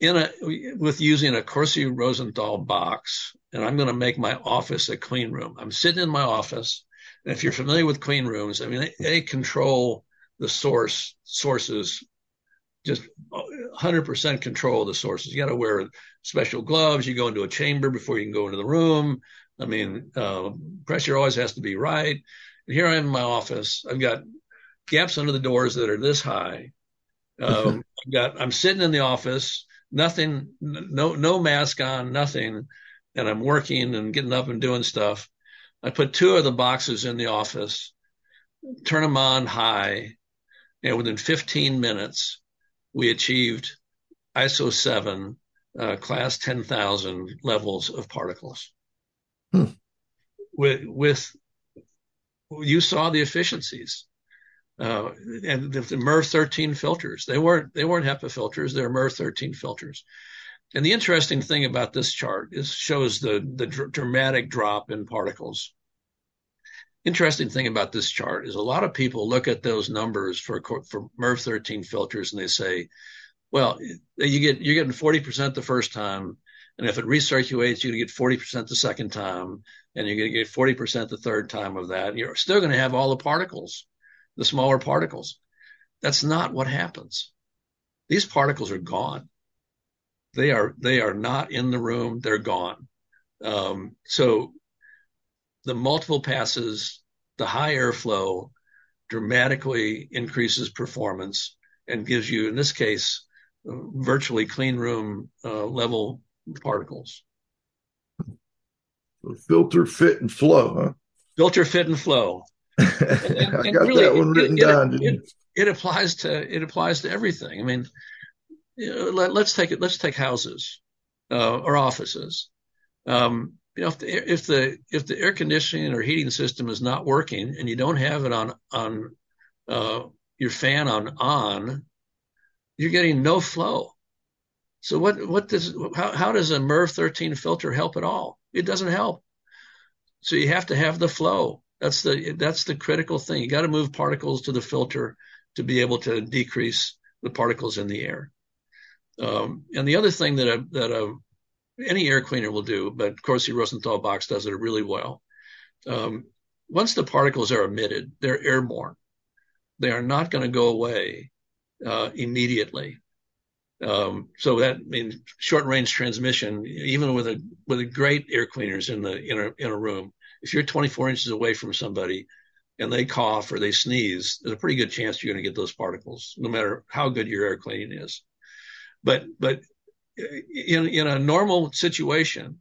in a with using a Corsi Rosenthal box, and I'm going to make my office a clean room. I'm sitting in my office, and if you're familiar with clean rooms, I mean they, they control the source sources just 100% control of the sources. You got to wear special gloves. You go into a chamber before you can go into the room. I mean, uh, pressure always has to be right. And here I am in my office. I've got gaps under the doors that are this high. Um, I've got, I'm sitting in the office, nothing, no, no mask on, nothing. And I'm working and getting up and doing stuff. I put two of the boxes in the office, turn them on high, and within 15 minutes, we achieved ISO 7 uh, class 10,000 levels of particles. Hmm. With, with, you saw the efficiencies. Uh, and the, the MERV 13 filters, they weren't, they weren't HEPA filters, they're MERV 13 filters. And the interesting thing about this chart is shows the, the dr- dramatic drop in particles. Interesting thing about this chart is a lot of people look at those numbers for for MERV 13 filters and they say, well, you get you're getting 40% the first time, and if it recirculates, you're get 40% the second time, and you're to get 40% the third time of that. You're still going to have all the particles, the smaller particles. That's not what happens. These particles are gone. They are they are not in the room. They're gone. Um, so the multiple passes, the high airflow dramatically increases performance and gives you, in this case, virtually clean room uh, level particles. Filter, fit, and flow, huh? Filter, fit, and flow. And, and, I got really, that one written it, down. It, it, it, applies to it applies to everything. I mean, you know, let, us take it. Let's take houses uh, or offices. Um, you know, if the, if the if the air conditioning or heating system is not working and you don't have it on on uh, your fan on on, you're getting no flow. So what what does how, how does a MERV 13 filter help at all? It doesn't help. So you have to have the flow. That's the that's the critical thing. You got to move particles to the filter to be able to decrease the particles in the air. Um, and the other thing that a, that a any air cleaner will do, but Corsi Rosenthal box does it really well. Um, once the particles are emitted, they're airborne. They are not going to go away uh, immediately. Um, so that means short range transmission, even with a with a great air cleaners in the in a in a room, if you're 24 inches away from somebody and they cough or they sneeze, there's a pretty good chance you're going to get those particles, no matter how good your air cleaning is. But but in in a normal situation,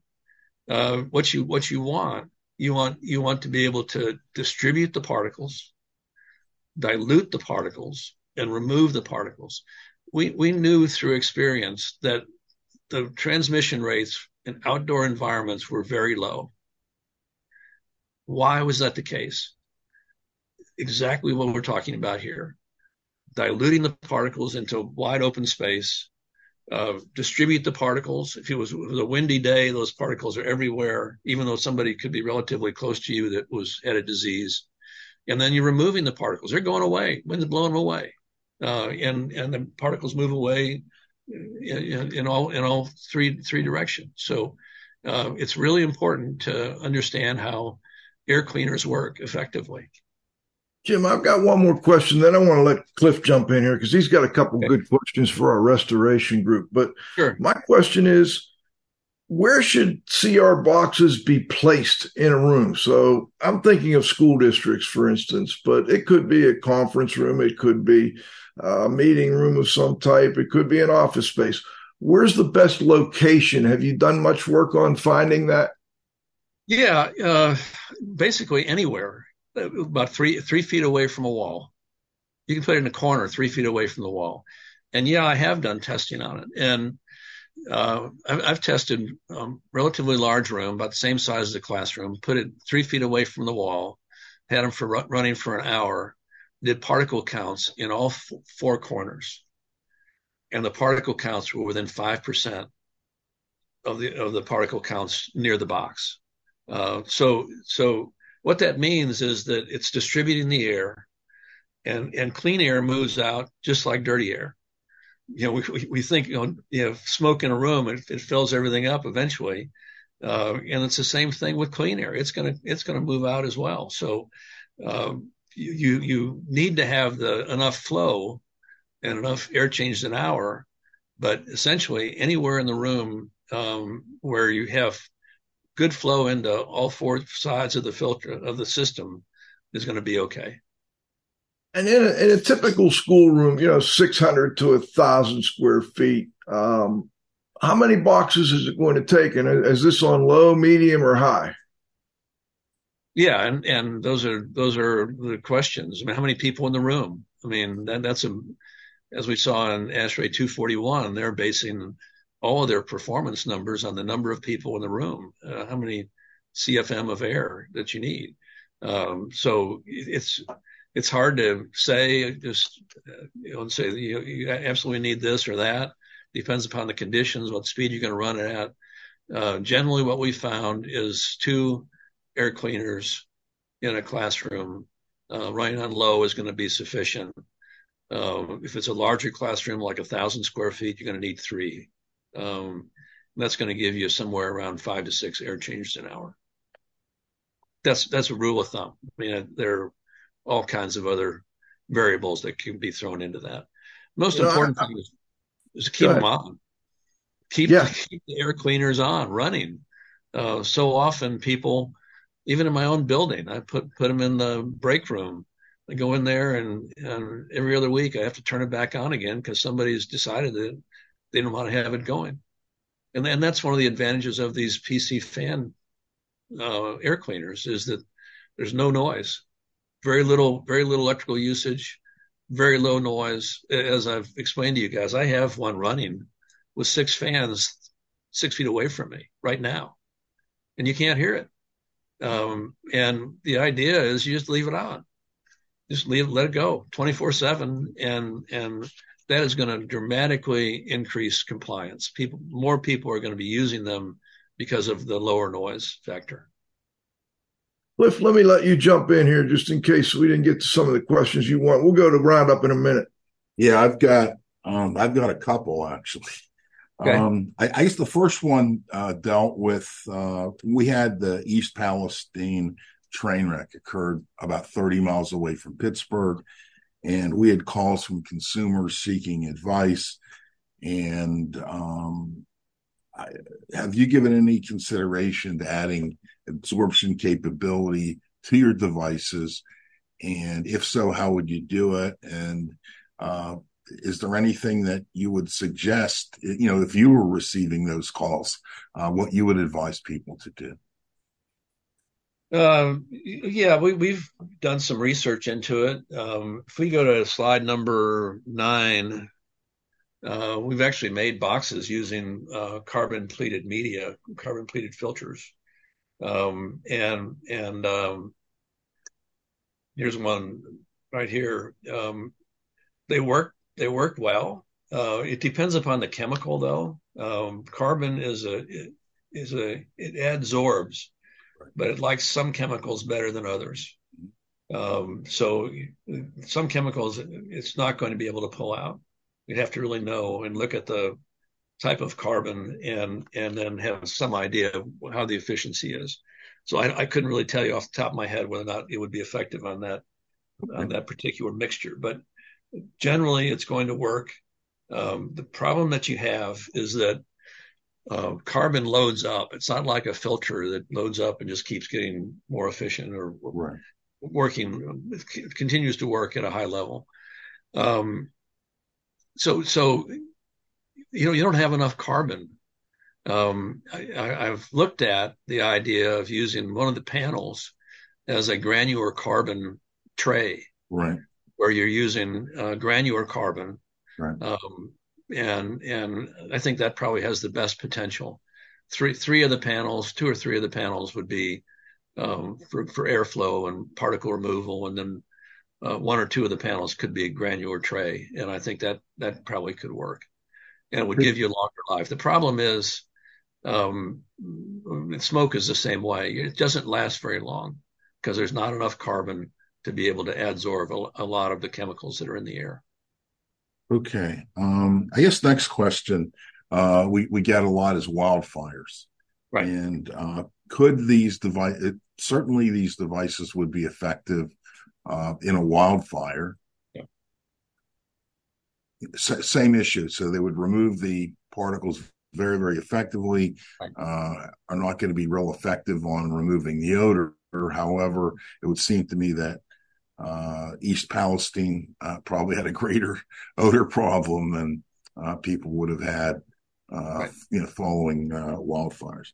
uh, what you what you want you want you want to be able to distribute the particles, dilute the particles, and remove the particles. We we knew through experience that the transmission rates in outdoor environments were very low. Why was that the case? Exactly what we're talking about here. Diluting the particles into wide open space, uh, distribute the particles. If it, was, it was, a windy day, those particles are everywhere, even though somebody could be relatively close to you that was had a disease. And then you're removing the particles; they're going away. Wind's blowing them away, uh, and and the particles move away in, in, all in all three three directions. So uh, it's really important to understand how air cleaners work effectively. Jim, I've got one more question. Then I want to let Cliff jump in here because he's got a couple okay. good questions for our restoration group. But sure. my question is where should CR boxes be placed in a room? So I'm thinking of school districts, for instance, but it could be a conference room, it could be a meeting room of some type, it could be an office space. Where's the best location? Have you done much work on finding that? Yeah, uh, basically anywhere about three three feet away from a wall. You can put it in a corner, three feet away from the wall. And yeah, I have done testing on it, and uh, I've, I've, tested um, relatively large room, about the same size as a classroom. Put it three feet away from the wall. Had them for running for an hour. Did particle counts in all f- four corners, and the particle counts were within five percent of the of the particle counts near the box. Uh, so so what that means is that it's distributing the air, and and clean air moves out just like dirty air. You know, we we think you know, you know smoke in a room it, it fills everything up eventually, uh, and it's the same thing with clean air. It's gonna it's gonna move out as well. So um, you you need to have the enough flow and enough air change an hour, but essentially anywhere in the room um, where you have good flow into all four sides of the filter of the system is going to be okay. And in a, in a typical schoolroom, you know, 600 to a thousand square feet, um, how many boxes is it going to take? And is this on low, medium, or high? Yeah, and and those are those are the questions. I mean, how many people in the room? I mean, that, that's a as we saw in ASHRAE 241, they're basing all of their performance numbers on the number of people in the room, uh, how many CFM of air that you need. Um, so it's it's hard to say just uh, you know say you, you, absolutely need this or that. Depends upon the conditions, what speed you're going to run it at. Uh, generally, what we found is two air cleaners in a classroom uh, running on low is going to be sufficient. Uh, if it's a larger classroom, like a thousand square feet, you're going to need three. Um, that's going to give you somewhere around five to six air changes an hour. That's that's a rule of thumb. I mean, there are all kinds of other variables that can be thrown into that. Most you important know, I, thing is, is to keep them on. Keep, yeah. keep the air cleaners on running. Uh, so often people, even in my own building, I put put them in the break room. I go in there and, and every other week I have to turn it back on again because somebody's decided that they don't want to have it going. And then that's one of the advantages of these PC fan uh, air cleaners is that there's no noise, very little, very little electrical usage, very low noise. As I've explained to you guys, I have one running with six fans six feet away from me right now, and you can't hear it. Um, and the idea is you just leave it on, just leave, let it go 24 seven and, and that is going to dramatically increase compliance. People, more people are going to be using them because of the lower noise factor. Cliff, let me let you jump in here just in case we didn't get to some of the questions you want. We'll go to roundup in a minute. Yeah, I've got um, I've got a couple actually. Okay. Um, I, I, guess the first one uh, dealt with uh, we had the East Palestine train wreck occurred about 30 miles away from Pittsburgh and we had calls from consumers seeking advice. And um, I, have you given any consideration to adding absorption capability to your devices? And if so, how would you do it? And uh, is there anything that you would suggest, you know, if you were receiving those calls, uh, what you would advise people to do? Um, yeah, we, have done some research into it. Um, if we go to slide number nine, uh, we've actually made boxes using uh, carbon pleated media, carbon pleated filters, um, and and um, here's one right here. Um, they work they work well. Uh, it depends upon the chemical, though. Um, carbon is a is a it adsorbs but it likes some chemicals better than others. Um, so some chemicals it's not going to be able to pull out. You'd have to really know and look at the type of carbon and and then have some idea of how the efficiency is. So I, I couldn't really tell you off the top of my head whether or not it would be effective on that on that particular mixture, but generally it's going to work. Um, the problem that you have is that uh, carbon loads up. It's not like a filter that loads up and just keeps getting more efficient or right. working, it continues to work at a high level. Um, so, so, you know, you don't have enough carbon. Um, I, have looked at the idea of using one of the panels as a granular carbon tray. Right. Where you're using uh, granular carbon. Right. Um, and and I think that probably has the best potential. Three three of the panels, two or three of the panels would be um, for for airflow and particle removal, and then uh, one or two of the panels could be a granular tray, and I think that that probably could work, and it would give you a longer life. The problem is, um, smoke is the same way; it doesn't last very long because there's not enough carbon to be able to adsorb a, a lot of the chemicals that are in the air. Okay. Um, I guess next question uh, we we get a lot is wildfires, right? And uh, could these device certainly these devices would be effective uh, in a wildfire? Yeah. S- same issue. So they would remove the particles very very effectively. Right. Uh, are not going to be real effective on removing the odor. However, it would seem to me that uh, East Palestine uh, probably had a greater odor problem than uh, people would have had, uh, right. you know, following uh, wildfires.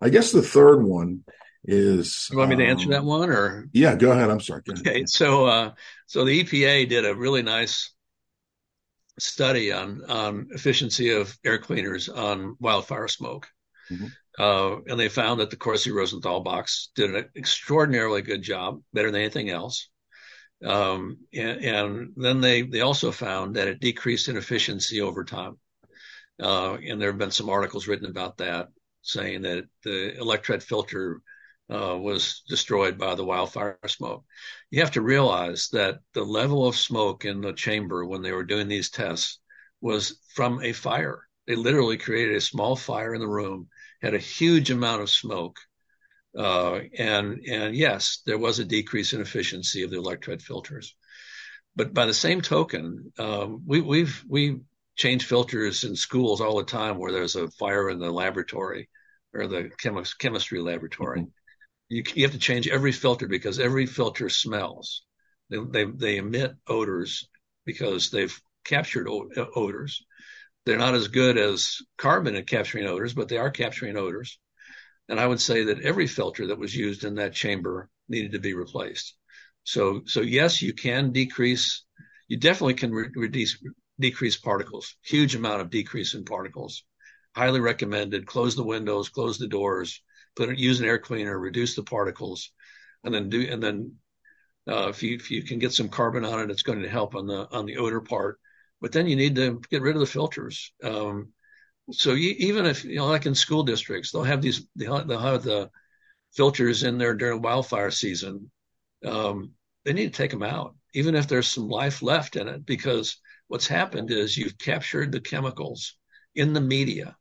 I guess the third one is. You want me to answer that um, one, or yeah, go ahead. I'm sorry. Okay, so uh, so the EPA did a really nice study on on efficiency of air cleaners on wildfire smoke. Mm-hmm. Uh, and they found that the Corsi Rosenthal box did an extraordinarily good job, better than anything else. Um, and, and, then they, they also found that it decreased in efficiency over time. Uh, and there have been some articles written about that saying that the electret filter uh, was destroyed by the wildfire smoke. You have to realize that the level of smoke in the chamber when they were doing these tests was from a fire. They literally created a small fire in the room, had a huge amount of smoke, uh, and and yes, there was a decrease in efficiency of the electret filters. But by the same token, um, we, we've we change filters in schools all the time where there's a fire in the laboratory or the chemi- chemistry laboratory. Mm-hmm. You, you have to change every filter because every filter smells. They, they, they emit odors because they've captured o- odors. They're not as good as carbon at capturing odors, but they are capturing odors. And I would say that every filter that was used in that chamber needed to be replaced. So, so yes, you can decrease, you definitely can re- reduce, decrease particles, huge amount of decrease in particles. Highly recommended. Close the windows, close the doors, put use an air cleaner, reduce the particles, and then do, and then, uh, if you, if you can get some carbon on it, it's going to help on the, on the odor part. But then you need to get rid of the filters. Um, so you, even if you know, like in school districts, they'll have these they'll, have the filters in there during wildfire season. Um, they need to take them out, even if there's some life left in it, because what's happened is you've captured the chemicals in the media,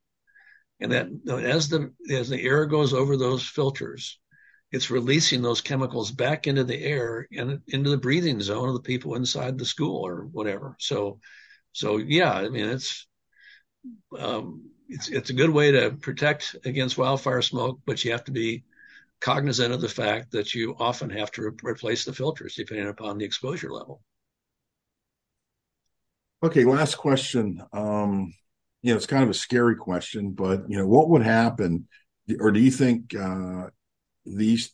and that as the as the air goes over those filters, it's releasing those chemicals back into the air and into the breathing zone of the people inside the school or whatever. So, so yeah, I mean it's um, it's it's a good way to protect against wildfire smoke, but you have to be cognizant of the fact that you often have to re- replace the filters depending upon the exposure level. Okay, last question. Um, you know, it's kind of a scary question, but you know, what would happen, or do you think uh, these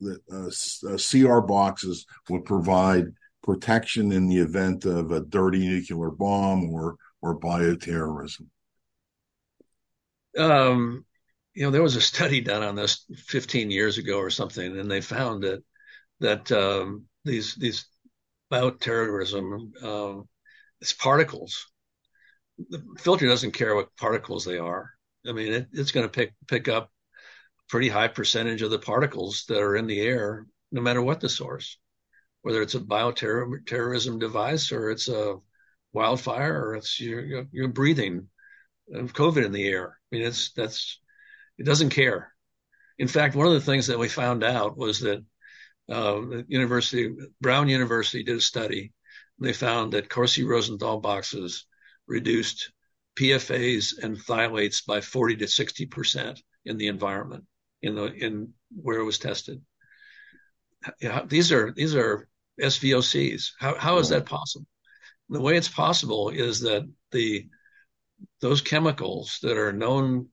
the uh, uh CR boxes would provide protection in the event of a dirty nuclear bomb or or bioterrorism? Um, you know, there was a study done on this 15 years ago or something, and they found that that um, these these bioterrorism um, it's particles. The filter doesn't care what particles they are. I mean, it, it's going to pick pick up pretty high percentage of the particles that are in the air, no matter what the source, whether it's a bioterrorism device or it's a wildfire or it's you're, you're breathing COVID in the air. I mean, it's that's it doesn't care. In fact, one of the things that we found out was that uh, the University Brown University did a study. And They found that Corsi Rosenthal boxes reduced PFAS and phthalates by 40 to 60 percent in the environment in the in where it was tested. Yeah, these are these are SVOCs. How how is that possible? The way it's possible is that the those chemicals that are known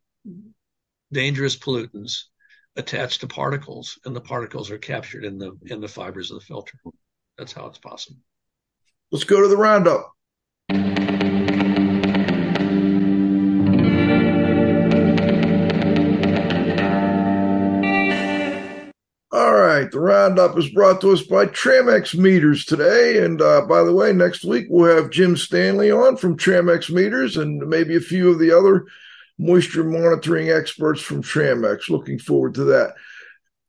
dangerous pollutants attach to particles, and the particles are captured in the in the fibers of the filter. That's how it's possible. Let's go to the roundup. Right, the roundup is brought to us by Tramex Meters today. And uh, by the way, next week we'll have Jim Stanley on from Tramex Meters and maybe a few of the other moisture monitoring experts from Tramex. Looking forward to that.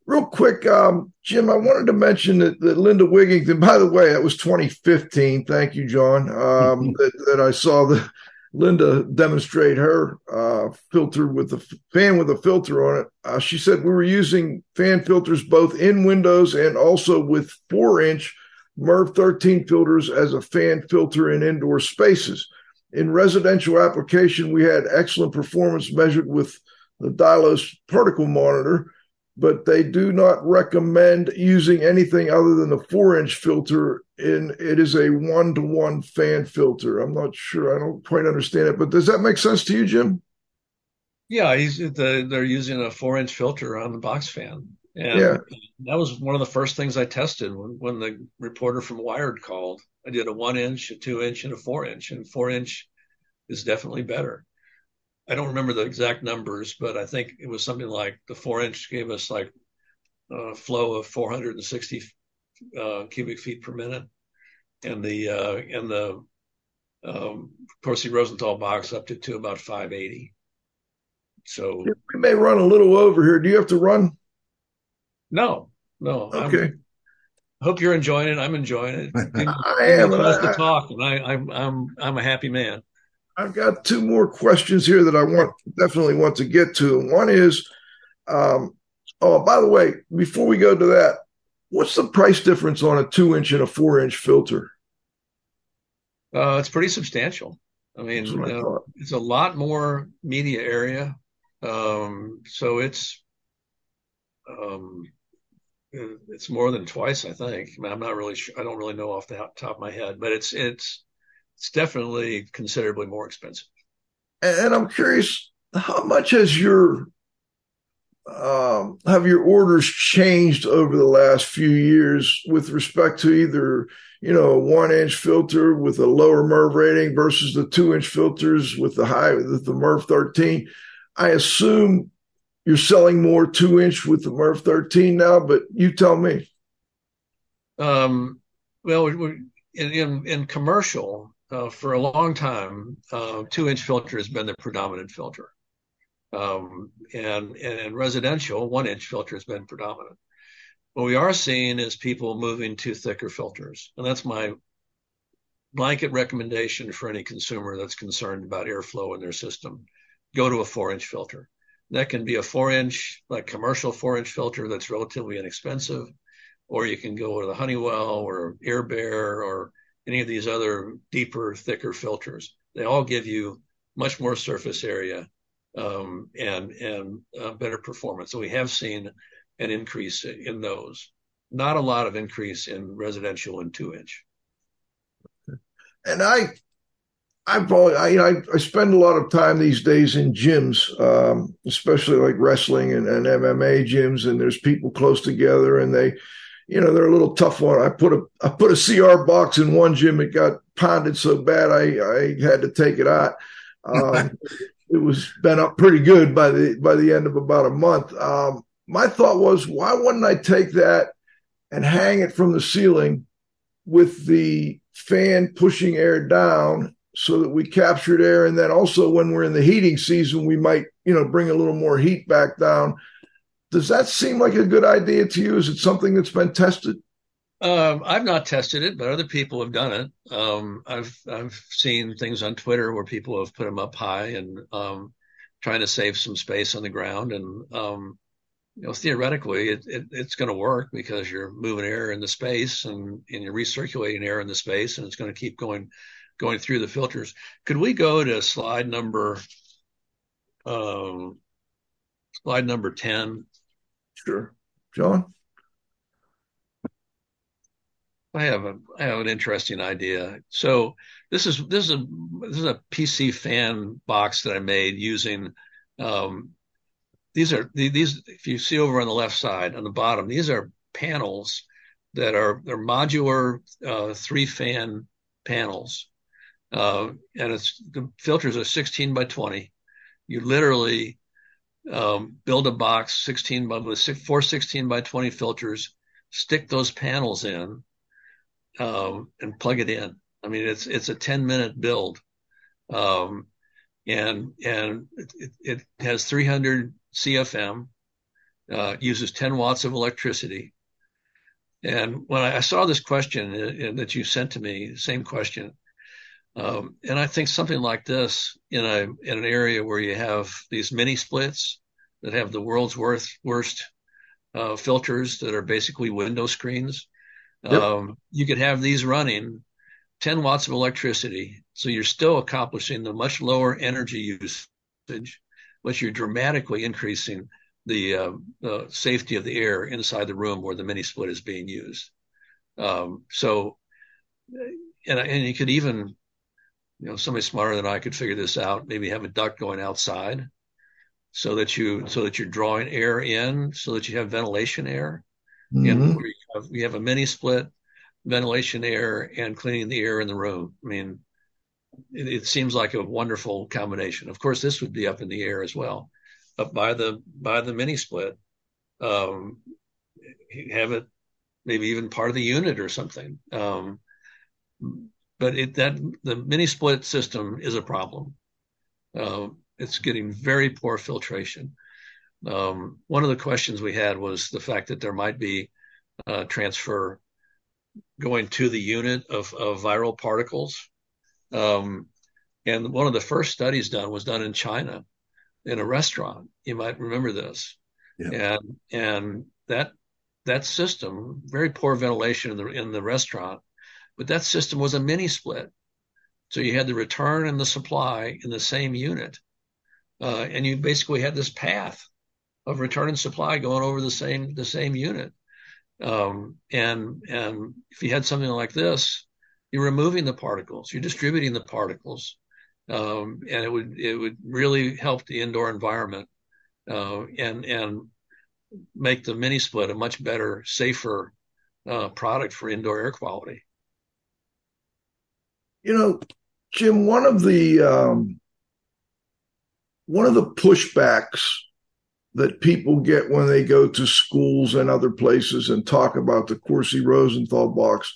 Real quick, um, Jim, I wanted to mention that, that, Linda Wigington, by the way, that was 2015. Thank you, John, um, that, that, I saw the Linda demonstrate her uh, filter with the fan with a filter on it. Uh, she said we were using fan filters both in windows and also with four inch MERV 13 filters as a fan filter in indoor spaces. In residential application, we had excellent performance measured with the Dylos particle monitor, but they do not recommend using anything other than the four inch filter. In it is a one to one fan filter. I'm not sure. I don't quite understand it, but does that make sense to you, Jim? Yeah, the, they're using a four inch filter on the box fan. And yeah. that was one of the first things I tested when, when the reporter from Wired called. I did a one inch, a two inch, and a four inch, and four inch is definitely better. I don't remember the exact numbers, but I think it was something like the four inch gave us like a flow of 460 uh, cubic feet per minute, and the uh, and the um, Corsi Rosenthal box up to, to about 580. So we may run a little over here. Do you have to run? No, no. Okay. I'm, hope you're enjoying it. I'm enjoying it. I am. I, to talk, and I, I'm I'm I'm a happy man. I've got two more questions here that I want definitely want to get to. One is, um, oh, by the way, before we go to that, what's the price difference on a two inch and a four inch filter? Uh, it's pretty substantial. I mean, uh, it's a lot more media area, um, so it's um, it's more than twice, I think. I am not really sure. I don't really know off the top of my head, but it's it's it's definitely considerably more expensive. And I'm curious, how much has your um, have your orders changed over the last few years with respect to either you know a one inch filter with a lower MERV rating versus the two inch filters with the high with the MERV 13? I assume you're selling more two inch with the MERV 13 now, but you tell me. Um, well, in, in, in commercial, uh, for a long time, uh, two inch filter has been the predominant filter. Um, and, and in residential, one inch filter has been predominant. What we are seeing is people moving to thicker filters. And that's my blanket recommendation for any consumer that's concerned about airflow in their system. Go to a four inch filter. That can be a four inch, like commercial four inch filter that's relatively inexpensive, or you can go with a Honeywell or Air Bear or any of these other deeper, thicker filters. They all give you much more surface area um, and and uh, better performance. So we have seen an increase in those. Not a lot of increase in residential and two inch. And I, I've always, I, you know, I, I, spend a lot of time these days in gyms, um, especially like wrestling and, and MMA gyms, and there's people close together, and they, you know, they're a little tough one. I put a I put a CR box in one gym. It got pounded so bad I I had to take it out. Um, it was been up pretty good by the by the end of about a month. Um, my thought was, why wouldn't I take that and hang it from the ceiling with the fan pushing air down so that we captured air, and then also when we're in the heating season, we might you know bring a little more heat back down does that seem like a good idea to you? Is it something that's been tested? Um, I've not tested it, but other people have done it. Um, I've I've seen things on Twitter where people have put them up high and um, trying to save some space on the ground, and um, you know theoretically it, it, it's going to work because you're moving air in the space and, and you're recirculating air in the space, and it's going to keep going going through the filters. Could we go to slide number um, slide number ten? Sure. John? I have a I have an interesting idea. So this is this is a this is a PC fan box that I made using um, these are these if you see over on the left side on the bottom these are panels that are they're modular uh, three fan panels uh, and it's the filters are 16 by 20 you literally um, build a box 16 by four 16 by 20 filters, stick those panels in, um, and plug it in. I mean, it's it's a 10 minute build, um, and and it, it, has 300 CFM, uh, uses 10 watts of electricity. And when I, saw this question uh, that you sent to me, same question, um, and I think something like this in a in an area where you have these mini splits that have the world's worst worst uh, filters that are basically window screens, yep. um, you could have these running 10 watts of electricity. So you're still accomplishing the much lower energy usage, but you're dramatically increasing the uh, safety of the air inside the room where the mini split is being used. Um, so, and, and you could even you know, somebody smarter than I could figure this out. Maybe have a duct going outside so that you so that you're drawing air in, so that you have ventilation air. Mm-hmm. And you have, you have a mini split, ventilation air, and cleaning the air in the room. I mean, it, it, seems like a wonderful combination. Of course, this would be up in the air as well, up by the by the mini split. Um, have it maybe even part of the unit or something. Um, but it that the mini split system is a problem. Uh, it's getting very poor filtration. Um, one of the questions we had was the fact that there might be uh, transfer going to the unit of, of viral particles. Um, and one of the first studies done was done in China in a restaurant. You might remember this. Yeah. And and that that system, very poor ventilation in the in the restaurant, but that system was a mini split. So you had the return and the supply in the same unit. Uh, and you basically had this path of return and supply going over the same the same unit. Um, and and if you had something like this, you're removing the particles, you're distributing the particles, um, and it would it would really help the indoor environment uh, and and make the mini split a much better, safer uh, product for indoor air quality. You know, Jim, one of the um, one of the pushbacks that people get when they go to schools and other places and talk about the Corsi Rosenthal box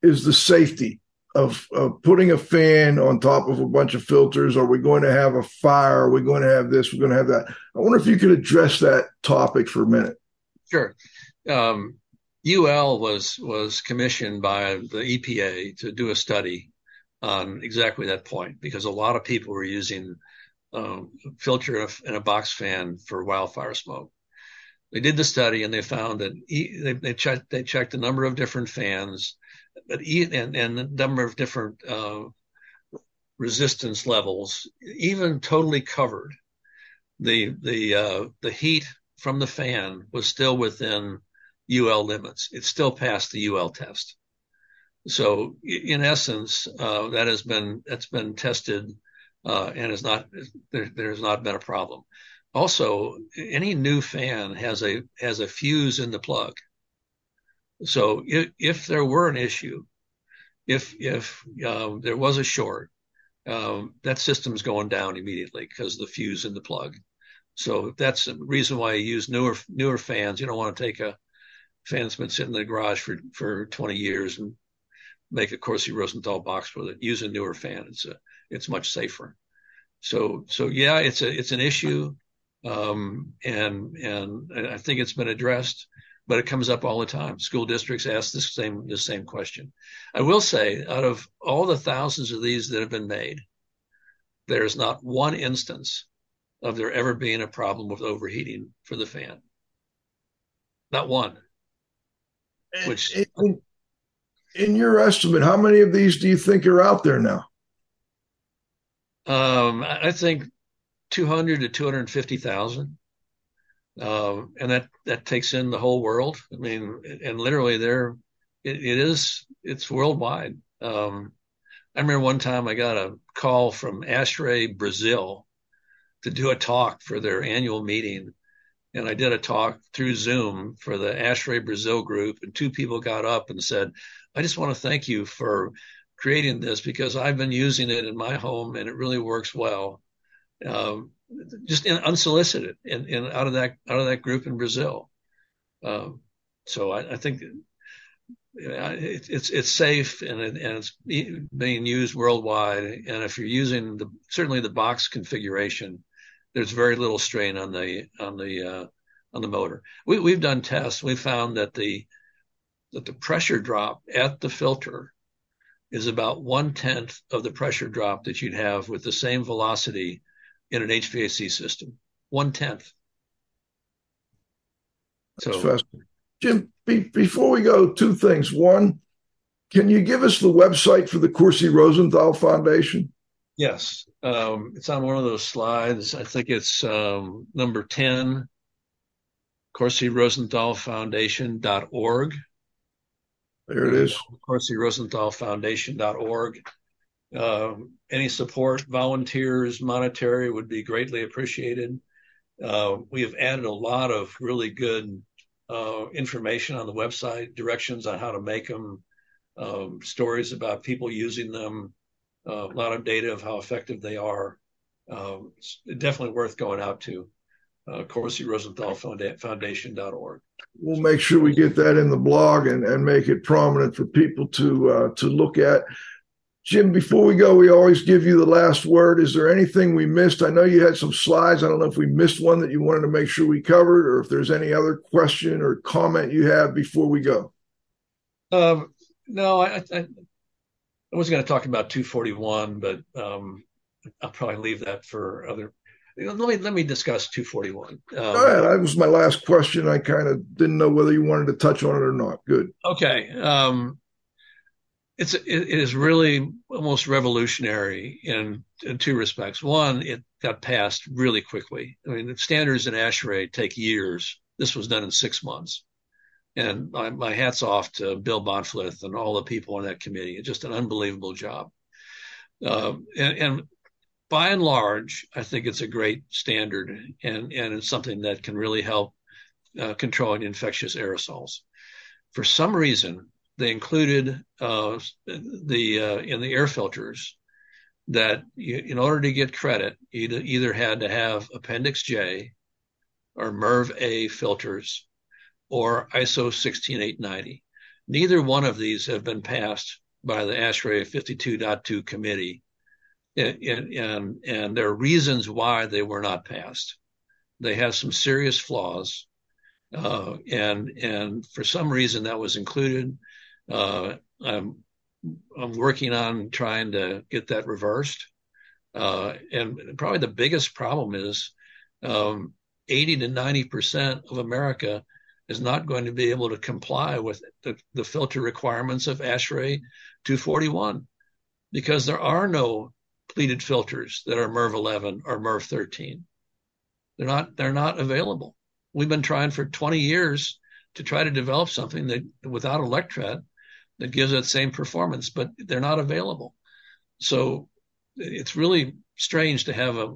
is the safety of, of, putting a fan on top of a bunch of filters. Are we going to have a fire? Are we going to have this? We're going to have that. I wonder if you could address that topic for a minute. Sure. Um, UL was was commissioned by the EPA to do a study on exactly that point because a lot of people were using um, filter in a, box fan for wildfire smoke. They did the study and they found that they, they, checked they checked a number of different fans, but and and a number of different uh, resistance levels, even totally covered the the uh, the heat from the fan was still within UL limits. It still passed the UL test. So in essence, uh, that has been that's been tested uh, and is not there, there's not been a problem. Also, any new fan has a has a fuse in the plug. So if, if there were an issue, if if um, there was a short, um, that system's going down immediately because the fuse in the plug. So that's the reason why you use newer newer fans. You don't want to take a fan that's been sitting in the garage for, for 20 years and make a Corsi Rosenthal box with it. Use a newer fan. It's a, it's much safer. So so yeah, it's a it's an issue, um, and and I think it's been addressed but it comes up all the time. School districts ask the same the same question. I will say, out of all the thousands of these that have been made, there's not one instance of there ever being a problem with overheating for the fan. Not one. Which in, in your estimate, how many of these do you think are out there now? Um, I think 200 to 250,000 uh, and that that takes in the whole world. I mean, and literally, there it, it is it's worldwide. Um, I remember one time I got a call from ASHRAE Brazil to do a talk for their annual meeting, and I did a talk through Zoom for the ASHRAE Brazil group, and two people got up and said, "I just want to thank you for." creating this because I've been using it in my home and it really works well. Um, just in, unsolicited and, out of that out of that group in Brazil. Um, so I, I think it, it's it's safe and it, and it's being used worldwide. And if you're using the certainly the box configuration, there's very little strain on the on the uh, on the motor. We, we've done tests. We found that the that the pressure drop at the filter is about one tenth of the pressure drop that you'd have with the same velocity in an HVAC system, one tenth. So, Jim, be, before we go, two things. One, can you give us the website for the Corsi Rosenthal Foundation? Yes, um, it's on one of those slides. I think it's um, number 10, Corsi Rosenthal Foundation.org. There it is. Corsi Rosenthal Foundation.org. Um, any support, volunteers, monetary would be greatly appreciated. Uh, we have added a lot of really good uh, information on the website, directions on how to make them, um, stories about people using them, uh, a lot of data of how effective they are. Um, it's definitely worth going out to. Uh, Corsi Rosenthal Foundation.org. We'll make sure we get that in the blog and, and make it prominent for people to uh, to look at. Jim, before we go, we always give you the last word. Is there anything we missed? I know you had some slides. I don't know if we missed one that you wanted to make sure we covered, or if there's any other question or comment you have before we go. Um, no, I, I, I was going to talk about 241, but um, I'll probably leave that for other. Let me let me discuss 241. Um, ahead. That was my last question. I kind of didn't know whether you wanted to touch on it or not. Good. Okay. Um, it's it is really almost revolutionary in in two respects. One, it got passed really quickly. I mean, the standards in ASHRAE take years. This was done in six months, and my, my hats off to Bill Bahnfleth and all the people on that committee. It's just an unbelievable job. Uh, and, and by and large, I think it's a great standard, and and it's something that can really help uh, controlling infectious aerosols. For some reason, they included uh, the uh, in the air filters that you, in order to get credit, you either had to have Appendix J or MERV A filters or ISO 16890. Neither one of these have been passed by the ASHRAE 52.2 committee. And, and, and there are reasons why they were not passed. They have some serious flaws. Uh, and, and for some reason that was included. Uh, I'm I'm working on trying to get that reversed. Uh, and probably the biggest problem is um, 80 to 90 percent of America is not going to be able to comply with the, the filter requirements of ASHRAE 241 because there are no pleated filters that are MERV 11 or MERV 13. They're not they're not available. we've been trying for 20 years to try to develop something that without electret that gives that same performance, but they're not available. So it's really strange to have a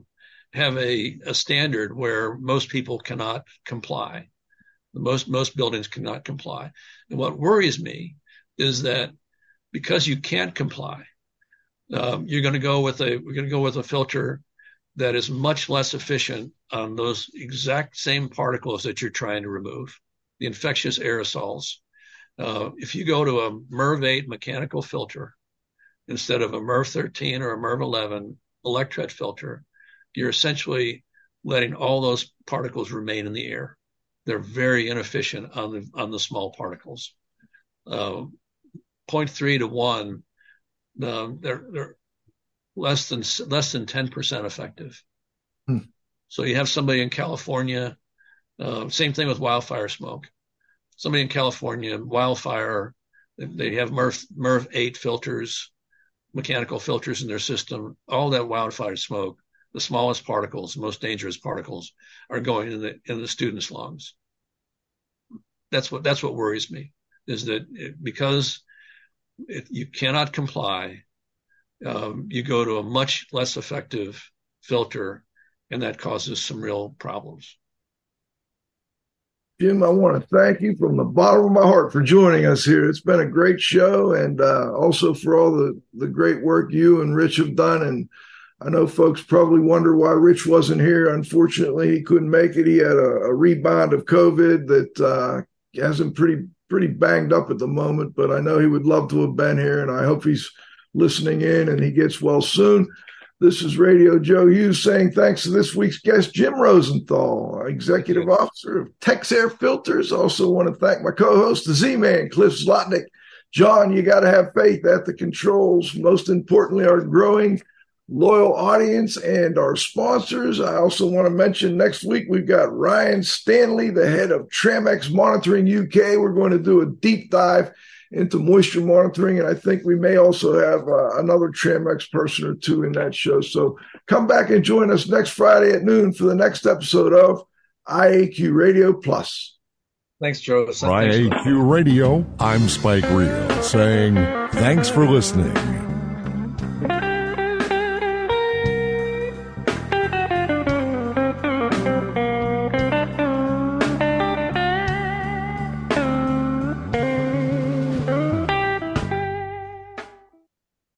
have a, a standard where most people cannot comply. Most most buildings cannot comply. And what worries me is that because you can't comply, um, you're going to go with a we're going to go with a filter that is much less efficient on those exact same particles that you're trying to remove, the infectious aerosols. Uh, if you go to a MERV 8 mechanical filter instead of a MERV 13 or a MERV 11 electret filter, you're essentially letting all those particles remain in the air. They're very inefficient on the on the small particles. Uh, 0.3 to 1, they're, they're less than less than 10% effective. Hmm. So you have somebody in California, uh, same thing with wildfire smoke. Somebody in California, wildfire, they have MERV, MERV 8 filters, mechanical filters in their system. All that wildfire smoke, the smallest particles, the most dangerous particles, are going in the in the students' lungs. That's what that's what worries me is that it, because it, you cannot comply um, you go to a much less effective filter, and that causes some real problems. Jim, I want to thank you from the bottom of my heart for joining us here. It's been a great show, and uh, also for all the, the great work you and Rich have done. And I know folks probably wonder why Rich wasn't here. Unfortunately, he couldn't make it. He had a, a rebound of COVID that uh, has him pretty pretty banged up at the moment. But I know he would love to have been here, and I hope he's listening in and he gets well soon. This is Radio Joe Hughes saying thanks to this week's guest, Jim Rosenthal, Executive Officer of Tex-Air Filters. Also want to thank my co-host, the Z-Man, Cliff Zlotnick. John, you got to have faith at the controls. Most importantly, our growing loyal audience and our sponsors. I also want to mention next week we've got Ryan Stanley, the head of Tramex Monitoring UK. We're going to do a deep dive into moisture monitoring. And I think we may also have uh, another Tramex person or two in that show. So come back and join us next Friday at noon for the next episode of IAQ Radio Plus. Thanks, Joe. IAQ Radio, I'm Spike Reel saying thanks for listening.